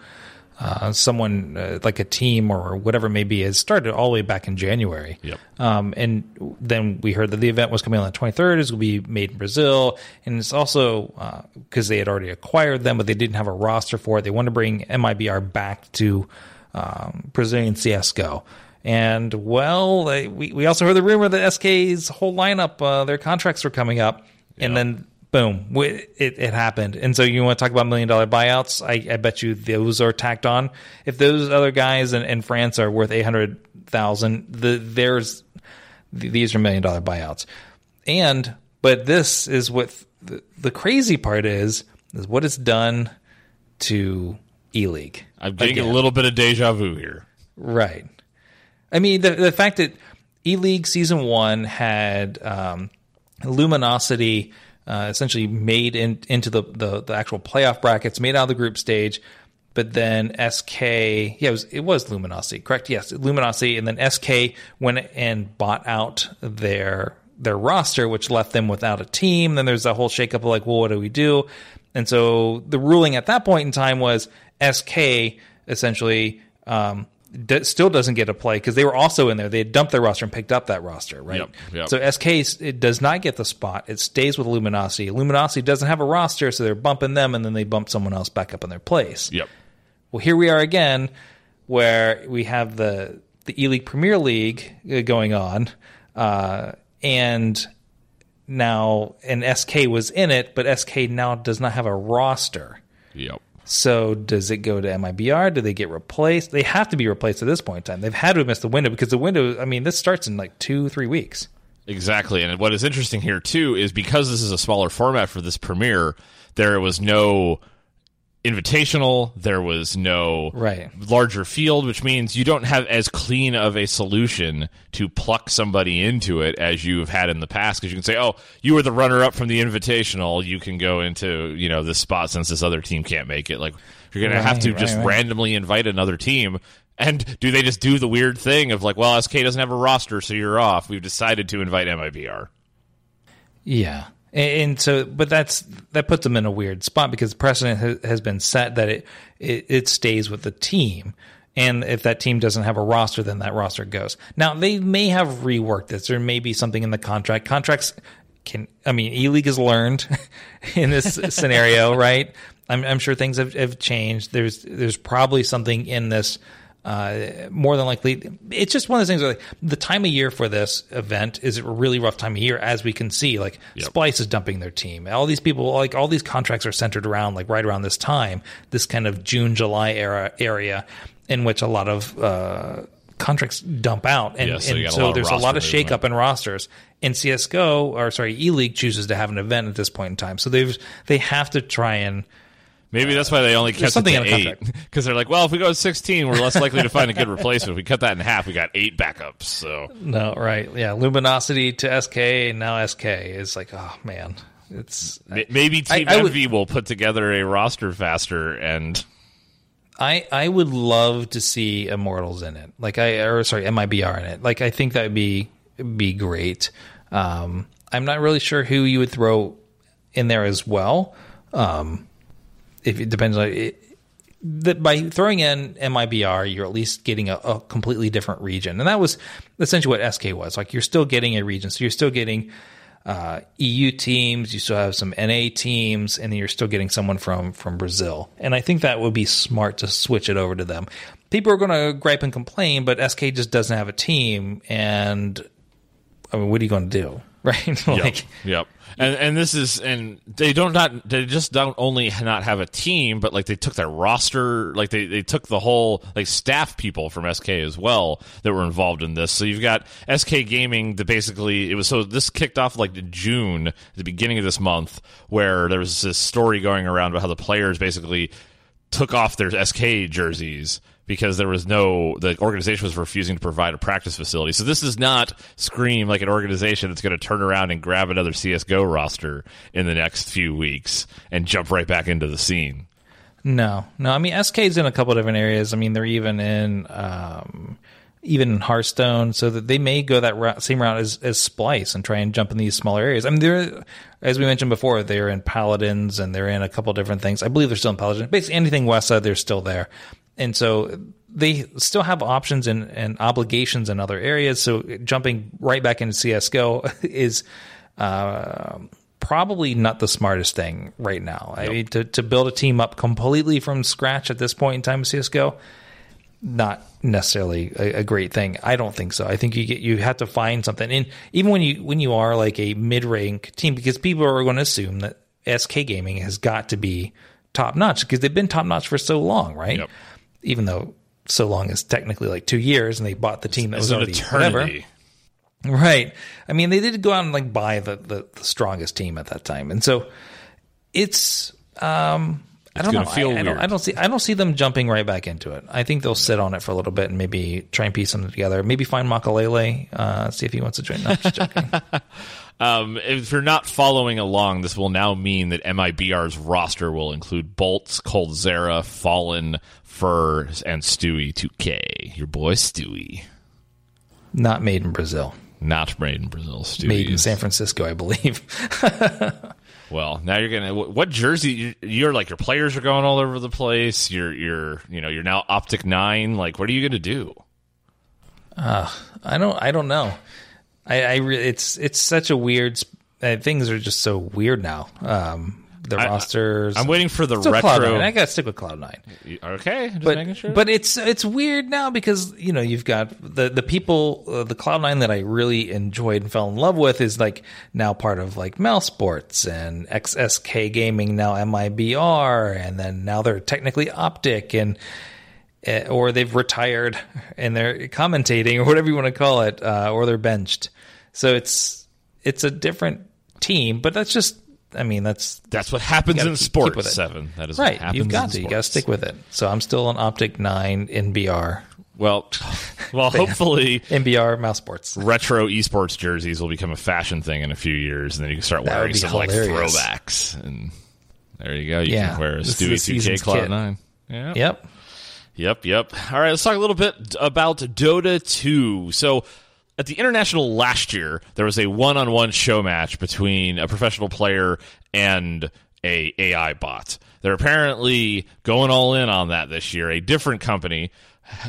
uh, someone uh, like a team or whatever it may be has started all the way back in January. Yep. Um, and then we heard that the event was coming on the 23rd. It's going to be made in Brazil. And it's also because they had already acquired them, but they didn't have a roster for it. They wanted to bring MIBR back to um, Brazilian CSGO. And well, they, we, we also heard the rumor that SK's whole lineup, uh, their contracts were coming up. And then boom, it, it happened. And so you want to talk about million dollar buyouts? I, I bet you those are tacked on. If those other guys in, in France are worth 800,000, the, there's, these are million dollar buyouts. And, but this is what the, the crazy part is, is what it's done to E League. I'm getting a little bit of deja vu here. Right. I mean, the the fact that E League season one had um, Luminosity uh, essentially made in, into the, the the actual playoff brackets, made out of the group stage, but then SK, yeah, it was it was Luminosity, correct? Yes, Luminosity, and then SK went and bought out their their roster, which left them without a team. Then there's a whole shakeup of like, well, what do we do? And so the ruling at that point in time was SK essentially um, d- still doesn't get a play because they were also in there. They had dumped their roster and picked up that roster, right? Yep, yep. So SK it does not get the spot. It stays with Luminosity. Luminosity doesn't have a roster, so they're bumping them, and then they bump someone else back up in their place. Yep. Well, here we are again, where we have the the E League Premier League uh, going on, uh, and now and SK was in it, but SK now does not have a roster. Yep. So does it go to MIBR? Do they get replaced? They have to be replaced at this point in time. They've had to miss the window because the window. I mean, this starts in like two, three weeks. Exactly. And what is interesting here too is because this is a smaller format for this premiere, there was no invitational, there was no Right. larger field, which means you don't have as clean of a solution to pluck somebody into it as you've had in the past because you can say, "Oh, you were the runner up from the invitational, you can go into, you know, this spot since this other team can't make it." Like you're going to have to Right, just right, right. randomly invite another team and do they just do the weird thing of like, well, SK doesn't have a roster, so you're off. We've decided to invite MIBR. Yeah. And, so, but that's that puts them in a weird spot because the precedent has, has been set that it, it it stays with the team, and if that team doesn't have a roster, then that roster goes. Now they may have reworked this. There may be something in the contract. Contracts can. I mean, E League has learned in this scenario, right? I'm, I'm sure things have, have changed. There's there's probably something in this uh, more than likely, it's just one of those things. Where, like the time of year for this event is a really rough time of year, as we can see. Like Splice is dumping their team. All these people, like all these contracts, are centered around like right around this time, this kind of June July era area, in which a lot of uh, contracts dump out, and, Yeah, so and got a so there's a lot of shakeup in rosters. And CS:GO, or sorry, E League chooses to have an event at this point in time, so they've they have to try and Maybe that's why they only kept something it to eight because they're like, well, if we go to sixteen, we're less likely to find a good replacement. If we cut that in half, we got eight backups. So No, right. Yeah. Luminosity to SK and now SK is like, oh man. It's maybe Team I would- Envy will put together a roster faster and I I would love to see Immortals in it. Like I or sorry, MIBR in it. Like I think that would be be great. Um, I'm not really sure who you would throw in there as well. Um, if it depends on it, that by throwing in MIBR, you're at least getting a, a, completely different region, and that was essentially what SK was. Like you're still getting a region, so you're still getting uh, EU teams, you still have some NA teams, and you're still getting someone from from Brazil. And I think that would be smart to switch it over to them. People are going to gripe and complain, but SK just doesn't have a team, and I mean, what are you going to do, right? like, yep. yep and and this is and they don't not they just don't only not have a team but like they took their roster like they they took the whole like staff people from sk as well that were involved in this so you've got sk gaming that basically it was so this kicked off like june the beginning of this month where there was this story going around about how the players basically took off their sk jerseys because there was no the organization was refusing to provide a practice facility. So this does not scream like an organization that's going to turn around and grab another CS:GO roster in the next few weeks and jump right back into the scene. No, no. I mean, SK's in a couple different areas. I mean, they're even in um, even in Hearthstone, so that they may go that route, same route as, as Splyce and try and jump in these smaller areas. I mean, they're as we mentioned before, they're in Paladins and they're in a couple different things. I believe they're still in Paladins. Basically, anything West side, they're still there and so they still have options and, and obligations in other areas. So jumping right back into CS:GO is uh, probably not the smartest thing right now. Yep. I mean, to to build a team up completely from scratch at this point in time of CS:GO, not necessarily a, a, great thing. I don't think so. I think you get you have to find something. And even when you when you are like a mid rank team, because people are going to assume that SK Gaming has got to be top notch because they've been top notch for so long, right? Yep even though so long is technically like two years, and they bought the team that was already eternity. Whatever. Right. I mean, they did go out and like buy the, the, the strongest team at that time, and so it's. Um, I don't know. I, I, don't, I, don't, see. I don't see them jumping right back into it. I think they'll sit on it for a little bit and maybe try and piece something together. Maybe find Makalele, uh, see if he wants to join. No, I'm just joking. Um, if you're not following along, this will now mean that MIBR's roster will include boltz, coldzera, Fallen, Furs, and Stewie 2K. Your boy Stewie. Not made in Brazil. Not made in Brazil. Stewie made in San Francisco, I believe. well, now you're gonna. What jersey? You're like your players are going all over the place. You're you're you know you're now Optic Nine. Like, what are you gonna do? Uh, I don't. I don't know. I, I re- it's it's such a weird. Uh, things are just so weird now. Um, the I, rosters. I'm waiting for the retro. I got to stick with Cloud Nine. Okay, just but, making sure. But it's it's weird now because you know you've got the the people uh, the Cloud Nine that I really enjoyed and fell in love with is like now part of like mousesports and XSK Gaming now MIBR and then now they're technically Optic and uh, or they've retired and they're commentating or whatever you want to call it uh, or they're benched. So it's it's a different team, but that's just I mean, that's that's what happens in keep, sports. Seven. That is right. You've got to. You got to stick with it. So I'm still on Optic Nine NBR. Well, well, hopefully NBR mousesports retro esports jerseys will become a fashion thing in a few years, and then you can start that wearing some hilarious. like throwbacks. And there you go. You yeah. can wear a Stewie Two K Cloud Nine. Yeah. Yep. Yep. Yep. All right. Let's talk a little bit about Dota Two. So at the international last year, there was a one-on-one show match between a professional player and a AI bot. They're apparently going all in on that this year. A different company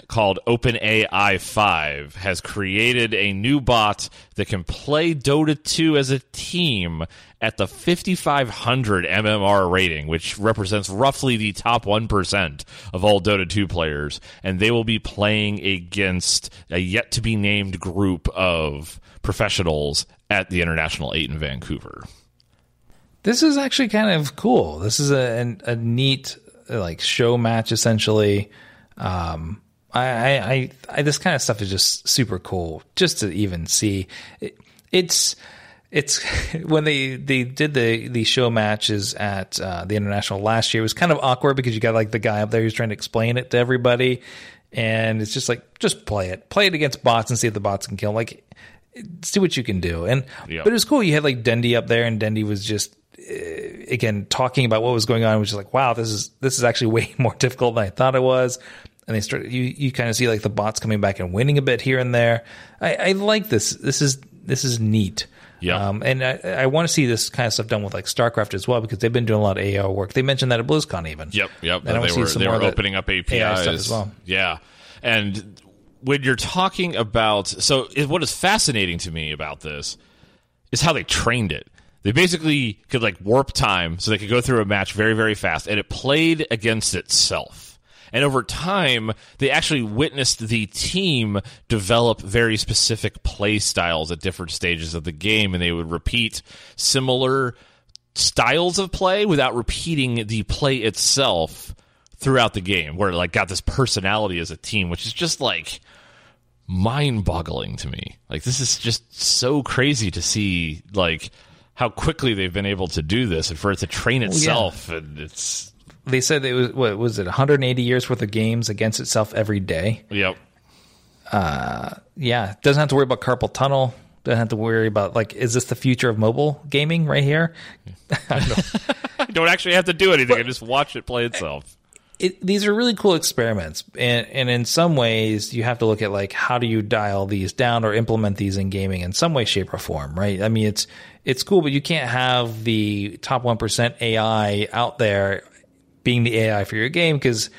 called OpenAI 5 has created a new bot that can play Dota 2 as a team at the 5500 MMR rating, which represents roughly the top 1% of all Dota 2 players. And they will be playing against a yet to be named group of professionals at the International 8 in Vancouver. This is actually kind of cool. This is a, a neat like show match essentially. Um, I, I, I, this kind of stuff is just super cool just to even see. It, it's, it's when they they did the the show matches at uh, the international last year. It was kind of awkward because you got like the guy up there who's trying to explain it to everybody, and it's just like just play it, play it against bots and see if the bots can kill. Like see what you can do. And Yep. but it was cool. You had like Dendi up there, and Dendi was just uh, again talking about what was going on. Which is like, wow, this is this is actually way more difficult than I thought it was. And they start you you kind of see like the bots coming back and winning a bit here and there. I, I like this. This is this is neat. Yeah. Um, and I, I want to see this kind of stuff done with like StarCraft as well because they've been doing a lot of AI work. They mentioned that at BlizzCon even. Yep, yep. And I they see were some they were opening up APIs as well. Yeah, and when you're talking about so what is fascinating to me about this is how they trained it. They basically could like warp time so they could go through a match very very fast, and it played against itself. And over time, they actually witnessed the team develop very specific play styles at different stages of the game, and they would repeat similar styles of play without repeating the play itself throughout the game where it like got this personality as a team which is just like mind-boggling to me. Like this is just so crazy to see like how quickly they've been able to do this and for it to train itself and it's They said it was what was it 180 years worth of games against itself every day. yep. Uh, yeah, doesn't have to worry about carpal tunnel. Doesn't have to worry about like, is this the future of mobile gaming right here? I don't actually have to do anything. I just watch it play itself. It, these are really cool experiments. And, and in some ways you have to look at like how do you dial these down or implement these in gaming in some way shape or form right? I mean it's it's cool but you can't have the top 1% ai out there being the ai for your game because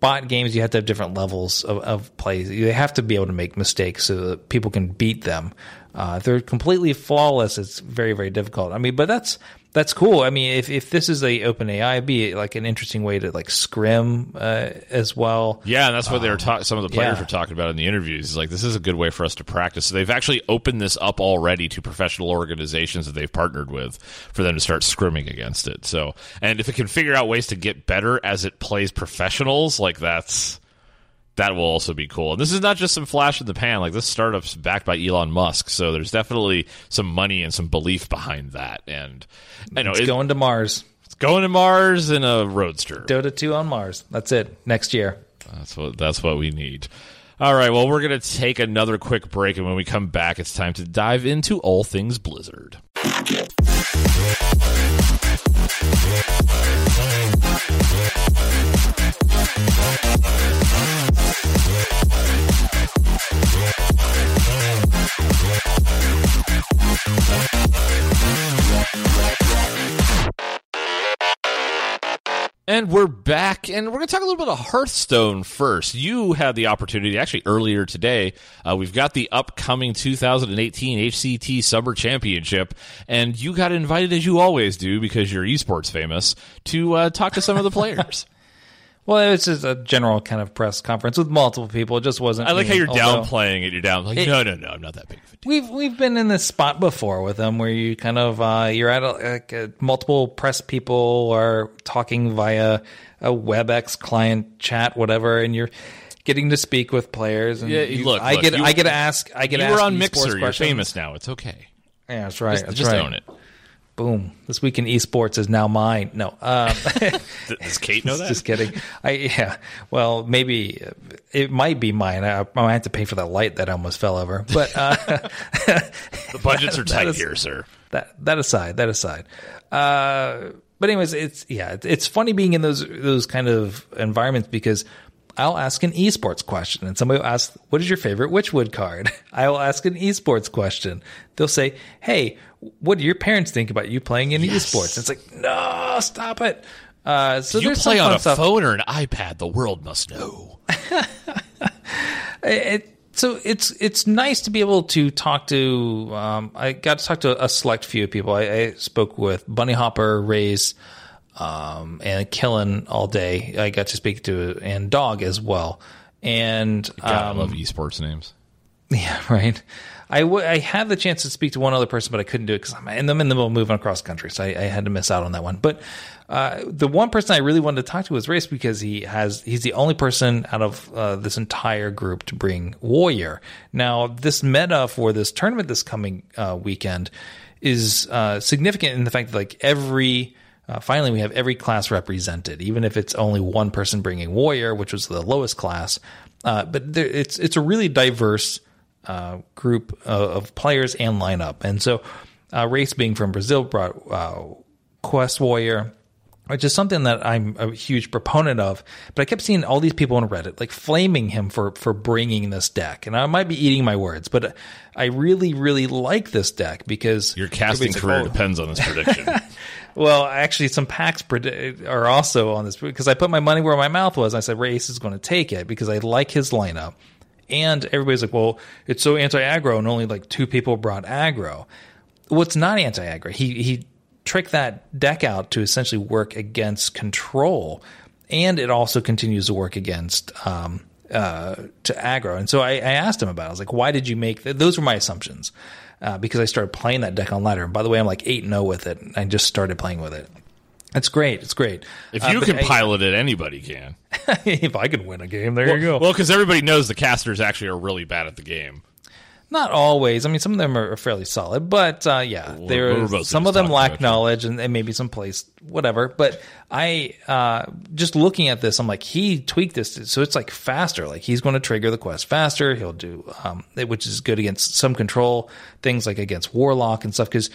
bot games you have to have different levels of, of play. They have to be able to make mistakes so that people can beat them. Uh, if they're completely flawless it's very very difficult. I mean but that's that's cool. I mean, if, if this is a open AI, it'd be like an interesting way to like scrim uh, as well. Yeah, and that's what they were talking. Some of the players yeah. were talking about in the interviews. Is like this is a good way for us to practice. So they've actually opened this up already to professional organizations that they've partnered with for them to start scrimming against it. So, and if it can figure out ways to get better as it plays professionals, like that's that will also be cool. And this is not just some flash in the pan. Like this startup's backed by Elon Musk, so there's definitely some money and some belief behind that. And I know It's it- going to Mars. it's going to Mars in a roadster. Dota 2 on Mars. That's it. Next year. That's what that's what we need. All right, well, we're going to take another quick break and when we come back, it's time to dive into all things Blizzard. And we're back, and we're going to talk a little bit of Hearthstone first. You had the opportunity, actually earlier today, uh, we've got the upcoming 2018 HCT Summer Championship, and you got invited, as you always do, because you're esports famous, to uh, talk to some of the players. Well, it was just a general kind of press conference with multiple people. It just wasn't. I like how you're although- downplaying it. You're down like, It- no, no, no, I'm not that big of a deal. We've we've been in this spot before with them where you kind of uh, you're at a, like a, multiple press people are talking via a WebEx client chat whatever, and you're getting to speak with players. And Yeah, you- look, I look, get you- I get to ask I get You were on Mixer. You're questions. famous now. It's okay. Yeah, that's right. Just, that's just right. own it. Boom! This week in esports is now mine. No, um, Does Kate know that? just kidding. I yeah. Well, maybe uh, it might be mine. I, I might have to pay for that light that almost fell over. But uh, the budgets are tight is- here, sir. that that aside, that aside. Uh, but anyways, it's yeah, it's funny being in those those kind of environments because I'll ask an esports question and somebody will ask, "What is your favorite Witchwood card?" I will ask an esports question. They'll say, "Hey, what do your parents think about you playing in esports?" It's like, no, stop it. Uh, so you play on a stuff. phone or an iPad, the world must know. it, so it's it's nice to be able to talk to. Um, I got to talk to a select few people. I, I spoke with Bunny Hopper, Rays, um, and Killinallday. I got to speak to and Dog as well. And God, um, I love esports names. yeah, right. I, w- I had the chance to speak to one other person, but I couldn't do it because I'm in, I'm in the middle of moving across country, so I, I had to miss out on that one. But uh, the one person I really wanted to talk to was Race because he has he's the only person out of uh, this entire group to bring Warrior. Now, this meta for this tournament this coming uh, weekend is uh, significant in the fact that like every uh, finally, we have every class represented, even if it's only one person bringing warrior, which was the lowest class. Uh, but there, it's it's a really diverse uh, group of, of, players and lineup. And so, uh, Race being from Brazil brought uh, Quest Warrior, which is something that I'm a huge proponent of. But I kept seeing all these people on Reddit like flaming him for for bringing this deck, and I might be eating my words, but I really really like this deck because your casting career like, oh. depends on this prediction. well, actually, some packs are also on this because I put my money where my mouth was. I said Race is going to take it because I like his lineup, and everybody's like, "Well, it's so anti aggro," and only like two people brought aggro. What's well, not anti aggro? He he trick that deck out to essentially work against control, and it also continues to work against um, uh, to aggro. And so I, I, asked him about. it. I was like, "Why did you make th-? those?" Were my assumptions uh, because I started playing that deck on ladder. And by the way, I'm like 8 0 with it. I just started playing with it. It's great. It's great. If you uh, can I, pilot it, anybody can. if I can win a game, there well, you go. Well, because everybody knows the casters actually are really bad at the game. Not always. I mean, some of them are fairly solid, but uh, yeah, there some of them lack knowledge and, and, maybe some place, whatever. But I uh, just looking at this, I'm like, he tweaked this so it's like faster. Like he's going to trigger the quest faster. He'll do, um, which is good against some control things like against warlock and stuff because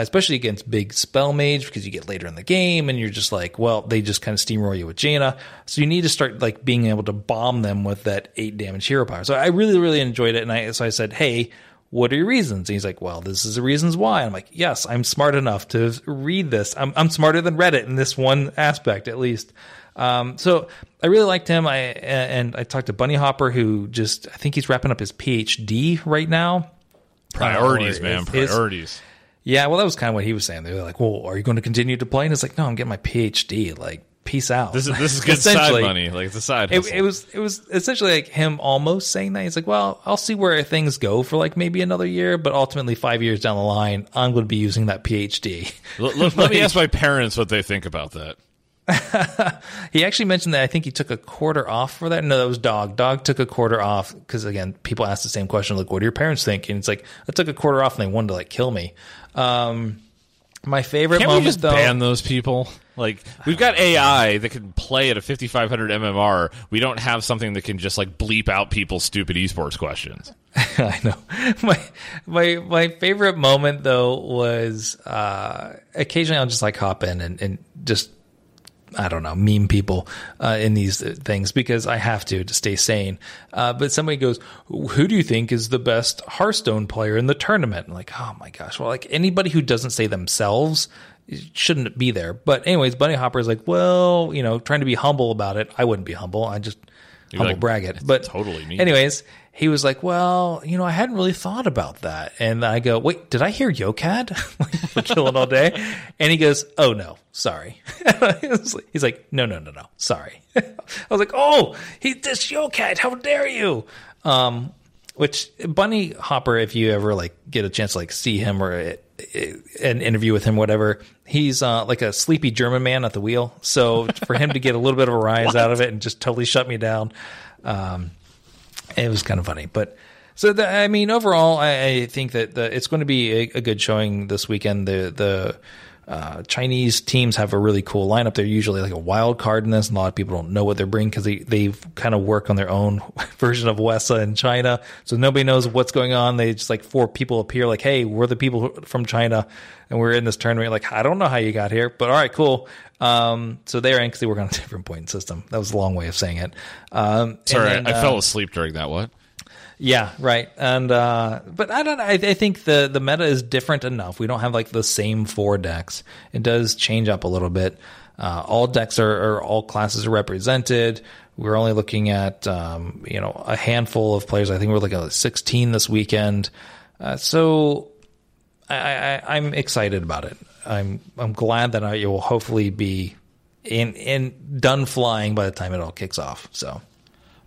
especially against big spell mage because you get later in the game and you're just like, well, they just kind of steamroll you with Jaina. So you need to start like being able to bomb them with that eight damage hero power. So I really, really enjoyed it. And I, so I said, Hey, what are your reasons? And he's like, well, this is the reasons why. I'm like, yes, I'm smart enough to read this. I'm, I'm smarter than Reddit in this one aspect, at least. Um, so I really liked him. I and I talked to Bunny Hopper, who just I think he's wrapping up his PhD right now. Priorities, uh, man, priorities. Yeah, well, that was kind of what he was saying. They were like, "Well, are you going to continue to play?" And it's like, "No, I'm getting my PhD. Like, peace out." This is this is good side money, like the side. It, it, was it was essentially like him almost saying that he's like, "Well, I'll see where things go for like maybe another year, but ultimately, five years down the line, I'm going to be using that PhD." Let, let, let me ask my parents what they think about that. he actually mentioned that I think he took a quarter off for that. No, that was Dog. Dog took a quarter off because again, people ask the same question like, "What do your parents think?" And it's like, "I took a quarter off and they wanted to like kill me." Um, my favorite Can't moment we just though, ban those people? Like we've got AI that can play at a 5500 MMR. We don't have something that can just like bleep out people's stupid esports questions. I know. My my my favorite moment though was uh, occasionally I'll just like hop in and, and just I don't know, meme people uh, in these things because I have to to stay sane. Uh, but somebody goes, "Who do you think is the best Hearthstone player in the tournament?" I'm like, oh my gosh, well, like anybody who doesn't say themselves shouldn't be there. But anyways, Bunny Hopper is like, well, you know, trying to be humble about it. I wouldn't be humble. I just You're humble like, brag it. But totally me. Anyways, he was like, "Well, you know, I hadn't really thought about that." And I go, "Wait, did I hear Yokad for killing all day?" And he goes, "Oh no, sorry." He's like, "No, no, no, no, sorry." I was like, "Oh, he this Yokad, how dare you?" Um, which Bunny Hopper, if you ever like get a chance to like see him or uh, an interview with him, whatever, he's uh, like a sleepy German man at the wheel. So for him to get a little bit of a rise out of it and just totally shut me down. Um, it was kind of funny, but so the, I mean, overall, I, I think that the, it's going to be a, a, good showing this weekend. The the uh, Chinese teams have a really cool lineup. They're usually like a wild card in this, and a lot of people don't know what they're bringing because they they kind of work on their own version of WESA in China. So nobody knows what's going on. They just like four people appear, like, "Hey, we're the people from China, and we're in this tournament." Like, I don't know how you got here, but all right, cool. Um, so they're in because they work on a different point system. That was a long way of saying it. Um, Sorry, then, I, I uh, fell asleep during that. What? Yeah, right. And uh, but I don't. I, I think the the meta is different enough. We don't have like the same four decks. It does change up a little bit. Uh, all decks are, are, all classes are represented. We're only looking at um, you know a handful of players. I think we're looking at 16 this weekend. Uh, so I, I, I'm excited about it. I'm I'm glad that I, it will hopefully be in in done flying by the time it all kicks off. So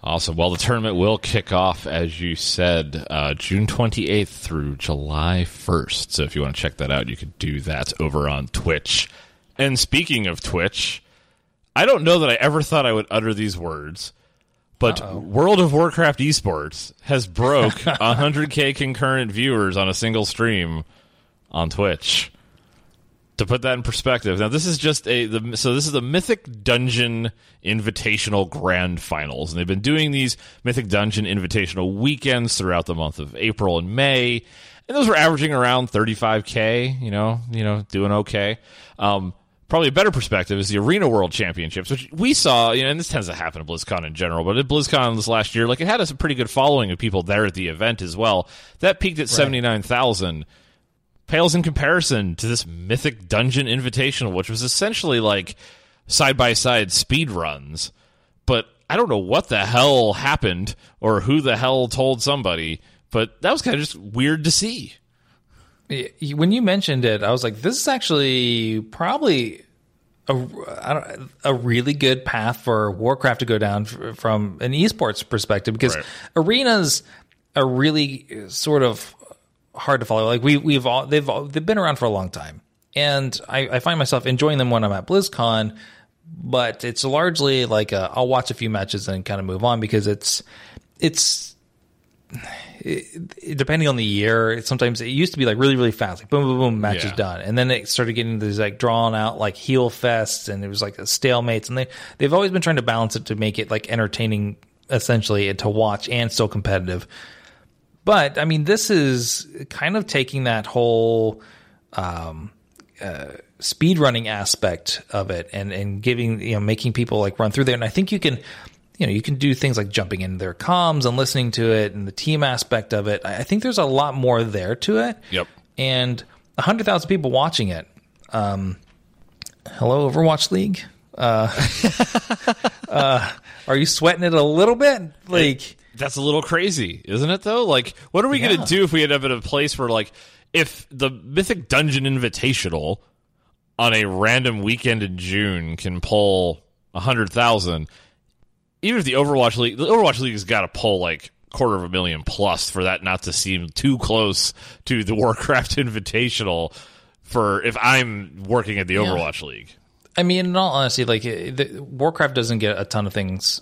awesome. Well, the tournament will kick off as you said, uh, June 28th through July 1st. So if you want to check that out, you could do that over on Twitch. And speaking of Twitch, I don't know that I ever thought I would utter these words. But Uh-oh. World of Warcraft esports has broke 100k concurrent viewers on a single stream on Twitch. To put that in perspective, now this is just a the, so this is the Mythic Dungeon Invitational Grand Finals, and they've been doing these Mythic Dungeon Invitational weekends throughout the month of April and May, and those were averaging around 35k. You know, you know, doing okay. Um, probably a better perspective is the Arena World Championships, which we saw, you know, and this tends to happen at BlizzCon in general, but at BlizzCon this last year, like it had a pretty good following of people there at the event as well. That peaked at 79,000. Pales in comparison to this Mythic Dungeon Invitational, which was essentially like side by side speed runs. But I don't know what the hell happened or who the hell told somebody, but that was kind of just weird to see. When you mentioned it, I was like, this is actually probably a, a really good path for Warcraft to go down from an esports perspective because right. arenas are really uh, sort of hard to follow. Like we we've all they've all, they've been around for a long time, and I, I find myself enjoying them when I'm at BlizzCon. But it's largely like uh, i will watch a few matches and kind of move on because it's it's it, depending on the year, sometimes it used to be like really, really fast, like boom, boom, boom, match yeah. is done, and then it started getting these like drawn out like heel fests, and it was like a stalemates, and they they've always been trying to balance it to make it like entertaining, essentially, and to watch and still competitive. But I mean, this is kind of taking that whole um, uh, speed running aspect of it and and giving you know making people like run through there, and I think you can you know, you can do things like jumping in their comms and listening to it and the team aspect of it. I think there's a lot more there to it. Yep. And 100,000 people watching it. Um, hello, Overwatch League. Uh, uh, are you sweating it a little bit? Like, that's a little crazy, isn't it, though? Like, what are we yeah. going to do if we end up in a place where, like, if the Mythic Dungeon Invitational on a random weekend in June can pull a 100,000? even if the Overwatch League, the Overwatch League has got to pull like quarter of a million plus for that not to seem too close to the Warcraft Invitational. For if I'm working at the yeah. Overwatch League, I mean, in all honesty, like the, Warcraft doesn't get a ton of things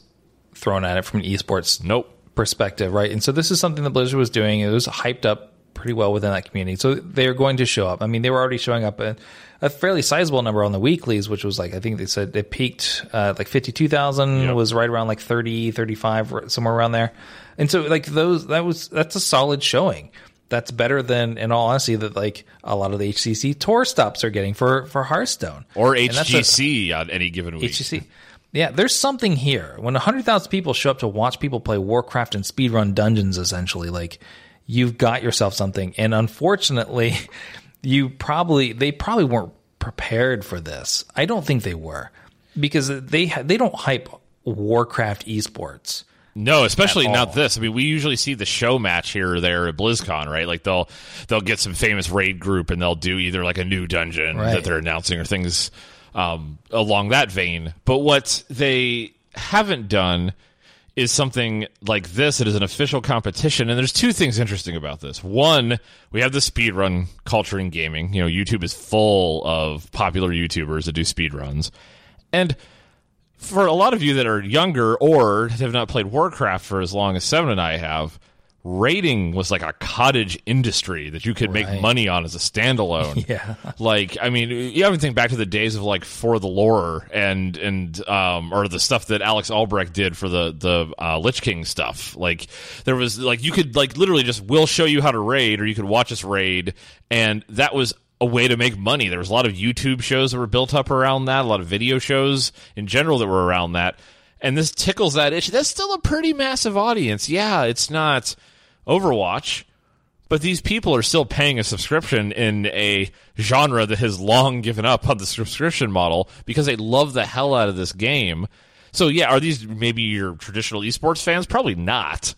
thrown at it from an esports nope perspective, right? And so this is something that Blizzard was doing. It was hyped up pretty well within that community. So they're going to show up. I mean, they were already showing up a, a fairly sizable number on the weeklies, which was like, I think they said it peaked uh, like 52,000 yep. was right around like 30, 35, somewhere around there. And so like those, that was, that's a solid showing. That's better than, in all honesty, that like a lot of the HCT tour stops are getting for, for Hearthstone. Or HGC a, on any given week. HGC. Yeah, there's something here. When 100,000 people show up to watch people play Warcraft and speedrun dungeons, essentially, like you've got yourself something. And unfortunately, you probably they probably weren't prepared for this. I don't think they were because they they don't hype Warcraft esports. No, especially not this. I mean, we usually see the show match here or there at BlizzCon, right? Like they'll they'll get some famous raid group and they'll do either like a new dungeon right. that they're announcing or things um, along that vein. But what they haven't done is something like this. It is an official competition, and there's two things interesting about this. One, we have the speed run culture in gaming. You know, YouTube is full of popular YouTubers that do speed runs, and for a lot of you that are younger or have not played Warcraft for as long as Seven and I have, raiding was like a cottage industry that you could right. make money on as a standalone. yeah. Like, I mean, you have to think back to the days of like For the Lore and, and, um, or the stuff that Alex Albrecht did for the, the, uh, Lich King stuff. Like, there was like, you could like literally just, we'll show you how to raid or you could watch us raid. And that was a way to make money. There was a lot of YouTube shows that were built up around that, a lot of video shows in general that were around that. And this tickles that issue. That's still a pretty massive audience. Yeah, it's not, Overwatch, but these people are still paying a subscription in a genre that has long given up on the subscription model because they love the hell out of this game. So yeah, are these maybe your traditional esports fans? Probably not.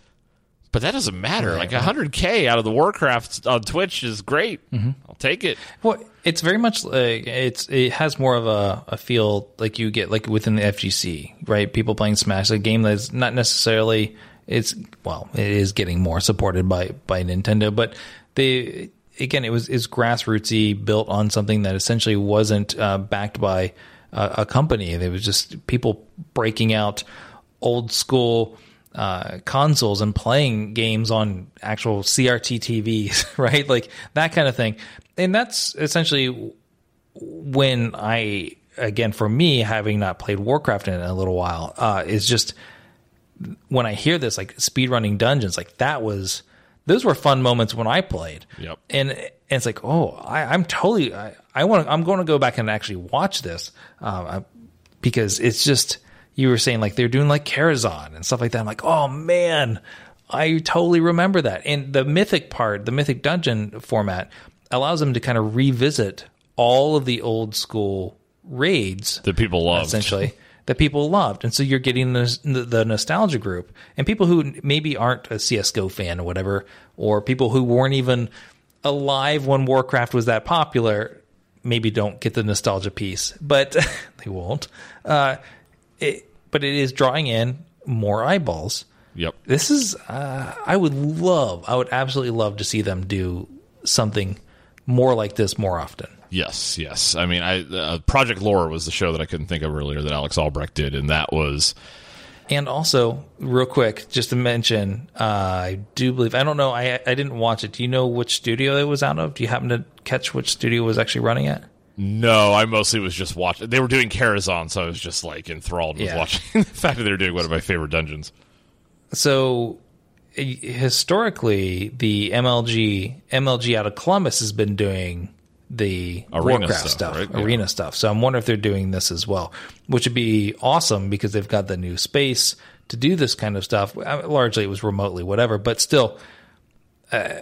But that doesn't matter. Right, like 100k out of the Warcraft on Twitch is great. Mm-hmm. I'll take it. Well, it's very much like it's it has more of a, a feel like you get like within the FGC, right? People playing Smash, a game that's not necessarily it's well, it is getting more supported by by Nintendo, but they again, it was is grassrootsy, built on something that essentially wasn't uh, backed by a, a company. It was just people breaking out old school uh, consoles and playing games on actual CRT TVs, right? Like that kind of thing. And that's essentially when I again for me having not played Warcraft in a little while, uh, is just when I hear this like speedrunning dungeons, like that was those were fun moments when I played. Yep. And, and it's like, oh, I, I'm totally I, I want I'm going to go back and actually watch this uh, because it's just you were saying like they're doing like Karazhan and stuff like that. I'm like, oh man, I totally remember that. And the mythic part, the mythic dungeon format, allows them to kind of revisit all of the old school raids that people love essentially that people loved. And so you're getting the, the nostalgia group and people who maybe aren't a CSGO fan or whatever, or people who weren't even alive when Warcraft was that popular, maybe don't get the nostalgia piece, but they won't. Uh, it, but it is drawing in more eyeballs. Yep. This is, uh, I would love, I would absolutely love to see them do something more like this more often. Yes, yes. I mean, I uh, Project Lore was the show that I couldn't think of earlier that Alex Albrecht did, and that was. And also, real quick, just to mention, uh, I do believe I don't know. I I didn't watch it. Do you know which studio it was out of? Do you happen to catch which studio was actually running it? No, I mostly was just watching. They were doing Karazhan, so I was just like enthralled with Yeah. watching the fact that they were doing one of my favorite dungeons. So historically, the MLG MLG out of Columbus has been doing the Arena Warcraft stuff, stuff, right? Yeah. arena stuff. So I'm wondering if they're doing this as well, which would be awesome because they've got the new space to do this kind of stuff. Largely, it was remotely, whatever, but still, uh,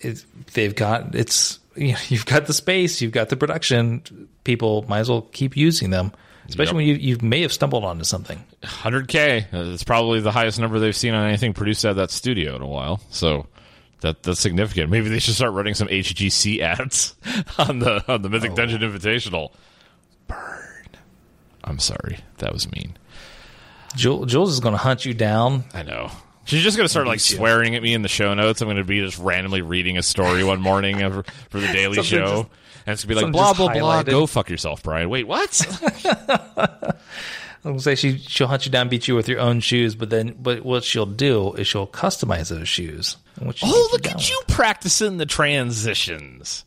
it, they've got it's you know, you've got the space, you've got the production. People might as well keep using them, especially Yep. when you you may have stumbled onto something. 100k. Uh, It's probably the highest number they've seen on anything produced at that studio in a while. So that that's significant. Maybe they should start running some HGC ads on the on the Oh. Mythic Dungeon Invitational. Burn. I'm sorry, that was mean. Jul- Jules is going to hunt you down I know. She's just gonna start like swearing at me in the show notes. I'm gonna be just randomly reading a story one morning of- for the Daily Something Show, just- and it's gonna be like blah blah blah. Go fuck yourself, Brian. Wait, what? I was gonna say she she'll hunt you down, beat you with your own shoes, but then but what she'll do is she'll customize those shoes. What Oh, look down at with. you practicing the transitions.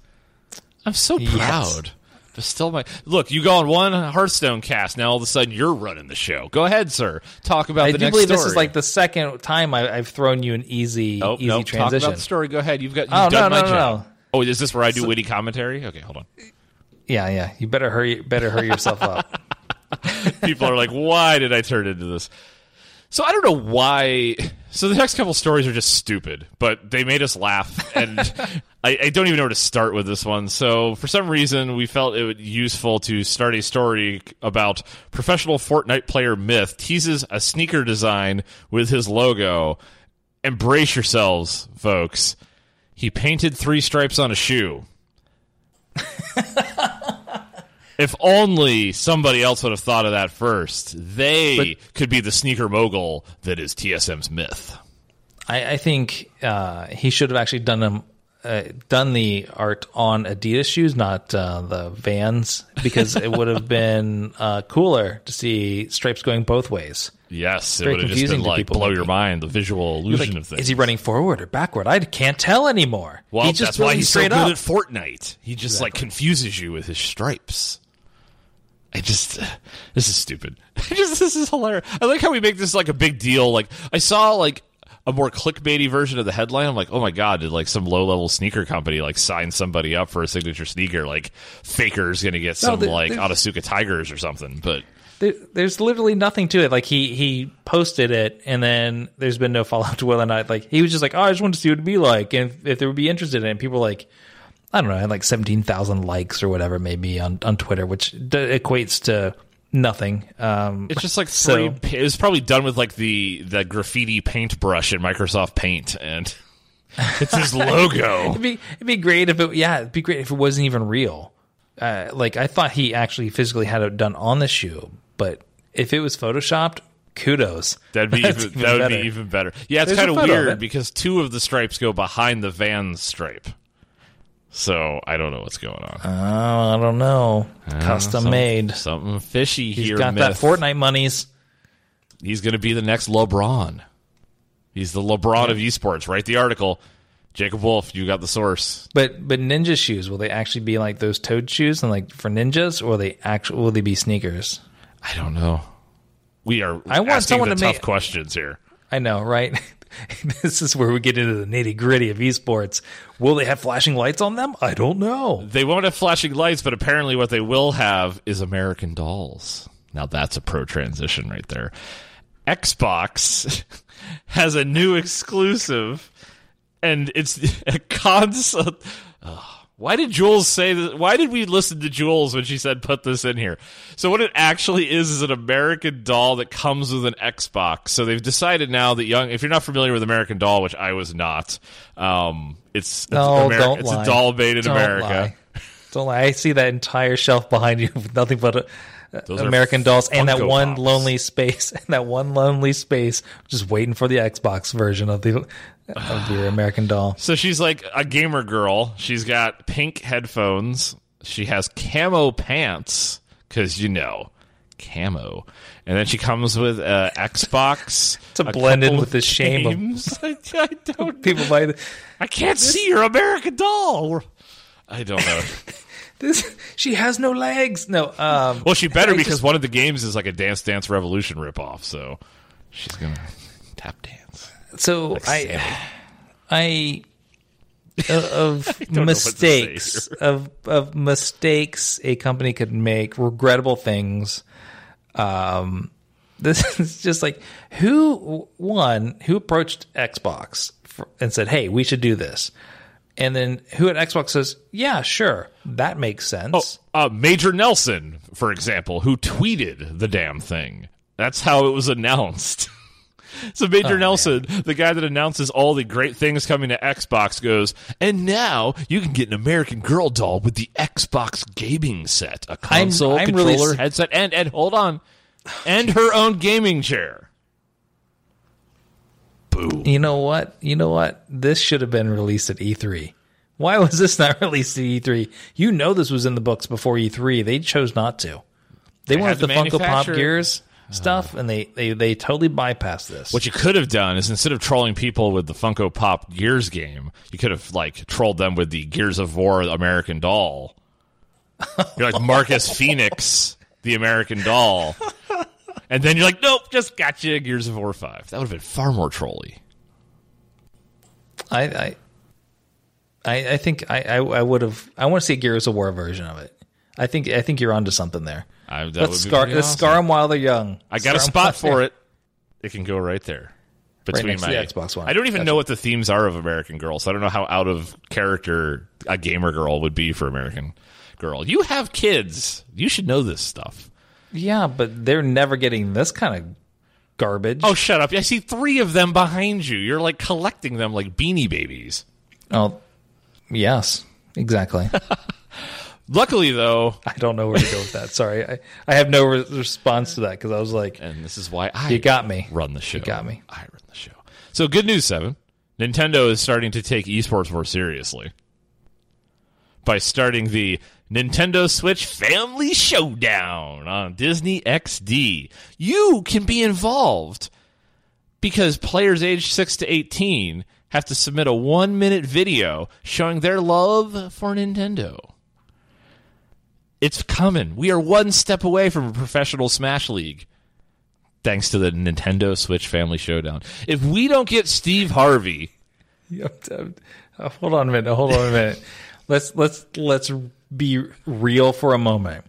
I'm so Yes. proud. But still, my look. You go on one Hearthstone cast. Now all of a sudden you're running the show. Go ahead, sir. Talk about I the do next believe story. this is like the second time I, I've thrown you an easy oh, easy no, talk transition. about the story. Go ahead. You've got. Oh, you've Oh, done no, my no, no, job. no. Oh, is this where I do witty commentary? Okay, hold on. Yeah, yeah. You better hurry better hurry yourself up. People are like, why did I turn into this? So I don't know why. So the next couple stories are just stupid, but they made us laugh, and I, I don't even know where to start with this one. So for some reason, we felt it would useful to start a story about professional Fortnite player Myth teases a sneaker design with his logo. Embrace yourselves, folks. He painted three stripes on a shoe. If only somebody else would have thought of that first. They could be the sneaker mogul that is TSM's myth. I, I think uh, he should have actually done them. Uh, done the art on Adidas shoes, not uh, the Vans, because it would have been uh, cooler to see stripes going both ways. Yes, it would have just been like blow your mind, the visual Like, illusion of things. is he running forward or backward? I can't tell anymore. Well, he's just that's why he's so good up. at Fortnite. He just like confuses you with his stripes. I just this is stupid. I just this is hilarious. I like how we make this like a big deal. Like I saw like a more clickbaity version of the headline. I'm like, oh my god, did like some low level sneaker company like sign somebody up for a signature sneaker? Like Faker's gonna get some there- like there's- Tigers or something. But There, there's literally nothing to it. Like he he posted it, and then there's been no follow up to whether or not like he was just like, oh, I just wanted to see what it'd be like, and if, if they would be interested in it. And People were like, I don't know, had like seventeen thousand likes or whatever, maybe on on Twitter, which d- equates to nothing. Um, it's just like So- three. it was probably done with like the the graffiti paintbrush in Microsoft Paint, and it's his logo. it'd be it'd be great if it yeah, it'd be great if it wasn't even real. Uh, like I thought he actually physically had it done on the shoe, but if it was photoshopped, kudos. That'd be even, even that would better. be even better. Yeah, it's kind of of weird it. because two of the stripes go behind the van stripe. So I don't know what's going on. Oh, I don't know. Uh, Custom Some- made. something fishy He's here. He's got that Fortnite monies. He's going to be the next LeBron. He's the LeBron of esports. Write the article. Jacob Wolf, you got the source. But but ninja shoes will they actually be like those toad shoes and like for ninjas or will they actually will they be sneakers? I don't know. We are I want asking someone the to tough make- questions here. I know, right? this is where we get into the nitty gritty of esports. Will they have flashing lights on them? I don't know. They won't have flashing lights, but apparently what they will have is American Dolls. Now that's a pro transition right there. Xbox has a new exclusive, and it's a console. Ugh. Why did Jules say that? Why did we listen to Jules when she said put this in here? So what it actually is is an American Doll that comes with an Xbox. So they've decided now that young, if you're not familiar with American Doll, which I was not, um, it's, it's, No, Ameri- don't it's lie. a doll made in Don't America. lie. Don't lie. I see that entire shelf behind you with nothing but Those American dolls and that one Pops. lonely space and that one lonely space just waiting for the Xbox version of the of your American doll. So she's like a gamer girl. She's got pink headphones. She has camo pants because you know camo. And then she comes with uh, Xbox To blend in with the shame of- I, I don't. People buy I can't see your American doll. I don't know. this. She has no legs. No. Um. Well, she better because just- one of the games is like a Dance Dance Revolution ripoff. So she's gonna tap dance. So I, I of what to say mistakes of of mistakes a company could make, regrettable things. Um, this is just like who one who approached Xbox for, and said, "Hey, we should do this," and then who at Xbox says, "Yeah, sure, that makes sense." uh, Major Nelson, for example, who tweeted the damn thing. That's how it was announced. so Major Nelson, the guy that announces all the great things coming to Xbox, goes, and now you can get an American Girl doll with the Xbox gaming set, a I'm- console, I'm really controller, s- headset, and and hold on, and her own gaming chair. Boom. You know what? You know what? This should have been released at E3. Why was this not released at E3? You know this was in the books before E3. They chose not to. They, wanted the to Funko Pop. Gears oh. stuff, and they, they they totally bypassed this. What you could have done is instead of trolling people with the Funko Pop Gears game, you could have like trolled them with the Gears of War American Doll. You're like Marcus Phoenix, the American Doll, and then you're like, nope, just got you Gears of War Five. That would have been far more trolly. I I I, I think I, I, I would have. I want to see a Gears of War version of it. I think I think you're onto something there. I, that Let's would scar let's awesome. scar them while they're young. I got a spot for it. It can go right there. Between to my the Xbox One. I don't even Gotcha. know what the themes are of American Girl, so I don't know how out of character a gamer girl would be for American Girl. You have kids. You should know this stuff. Yeah, but they're never getting this kind of garbage. Oh, shut up. I see three of them behind you. You're like collecting them like beanie babies. oh, yes, exactly. Luckily, though, I don't know where to go with that. Sorry, I, I have no re- response to that because I was like, and this is why I You got me. run the show. You got me. I run the show. So, good news, Seven. Nintendo is starting to take esports more seriously by starting the Nintendo Switch Family Showdown on Disney XD. You can be involved because players aged 6 to 18 have to submit a one minute video showing their love for Nintendo. It's coming. We are one step away from a professional Smash League. Thanks to the Nintendo Switch Family Showdown. If we don't get Steve Harvey, Yep. Uh, hold on a minute. Hold on a minute. Let's let's let's be real for a moment.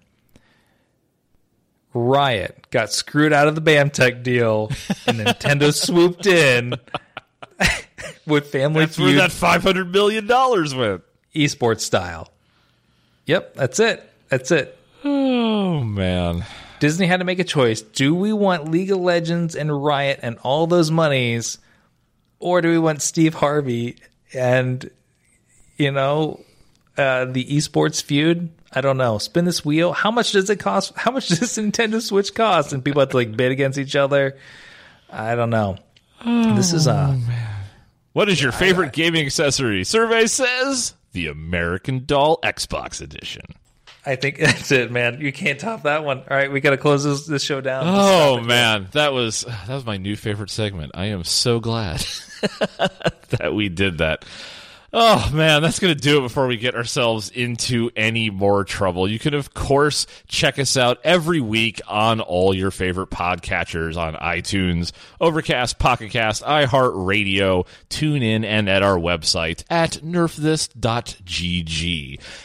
Riot got screwed out of the BAMTech deal, and Nintendo swooped in with Family that's where that five hundred million dollars went. esports style. Yep, that's it. That's it. Oh man, Disney had to make a choice. Do we want League of Legends and Riot and all those monies, or do we want Steve Harvey and, you know, uh, the esports feud? I don't know. Spin this wheel. How much does it cost? How much does Nintendo Switch cost? And people have to like bid against each other. I don't know. this is uh what is your favorite gaming accessory? Survey says the American Doll Xbox Edition. I think that's it, man. You can't top that one. All right, we got to close this, this show down. Oh man, that was that was my new favorite segment. I am so glad that we did that. Oh man, that's going to do it before we get ourselves into any more trouble. You can of course check us out every week on all your favorite podcatchers on iTunes, Overcast, Pocket Cast, iHeartRadio, TuneIn, and at our website at nerfthis.gg.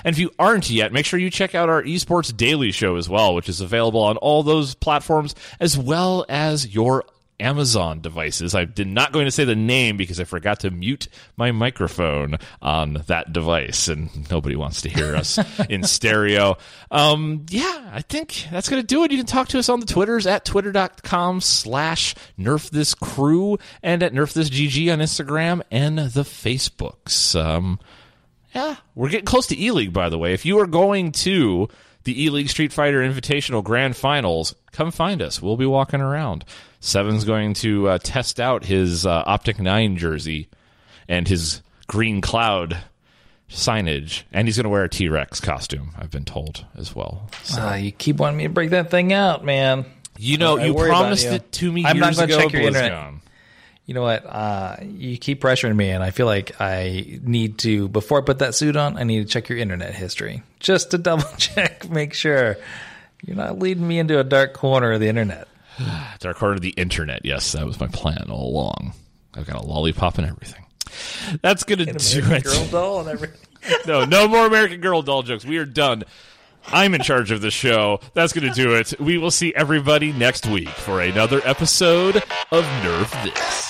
And if you aren't yet, make sure you check out our esports daily show as well, which is available on all those platforms as well as your Amazon devices. I did not going to say the name because I forgot to mute my microphone on that device, and nobody wants to hear us in stereo. Um, yeah, I think that's going to do it. You can talk to us on the Twitters at twitter.com slash nerf this crew and at nerf this GG on Instagram and the Facebooks. Um, yeah, we're getting close to E League, by the way. If you are going to the E League Street Fighter Invitational Grand Finals, come find us. We'll be walking around. Seven's going to uh, test out his uh, Optic 9 jersey and his Green Cloud signage, and he's going to wear a T Rex costume, I've been told as well. So. Uh, you keep wanting me to break that thing out, man. You know, I you promised you. it to me I'm years not ago. Check your internet. You know what? Uh, you keep pressuring me, and I feel like I need to, before I put that suit on, I need to check your internet history just to double check, make sure you're not leading me into a dark corner of the internet. dark corner of the internet. Yes, that was my plan all along. I've got a lollipop and everything. That's gonna do it. Girl doll and everything. no, no more American Girl doll jokes. We are done. I'm in charge of the show. That's going to do it. We will see everybody next week for another episode of Nerf This.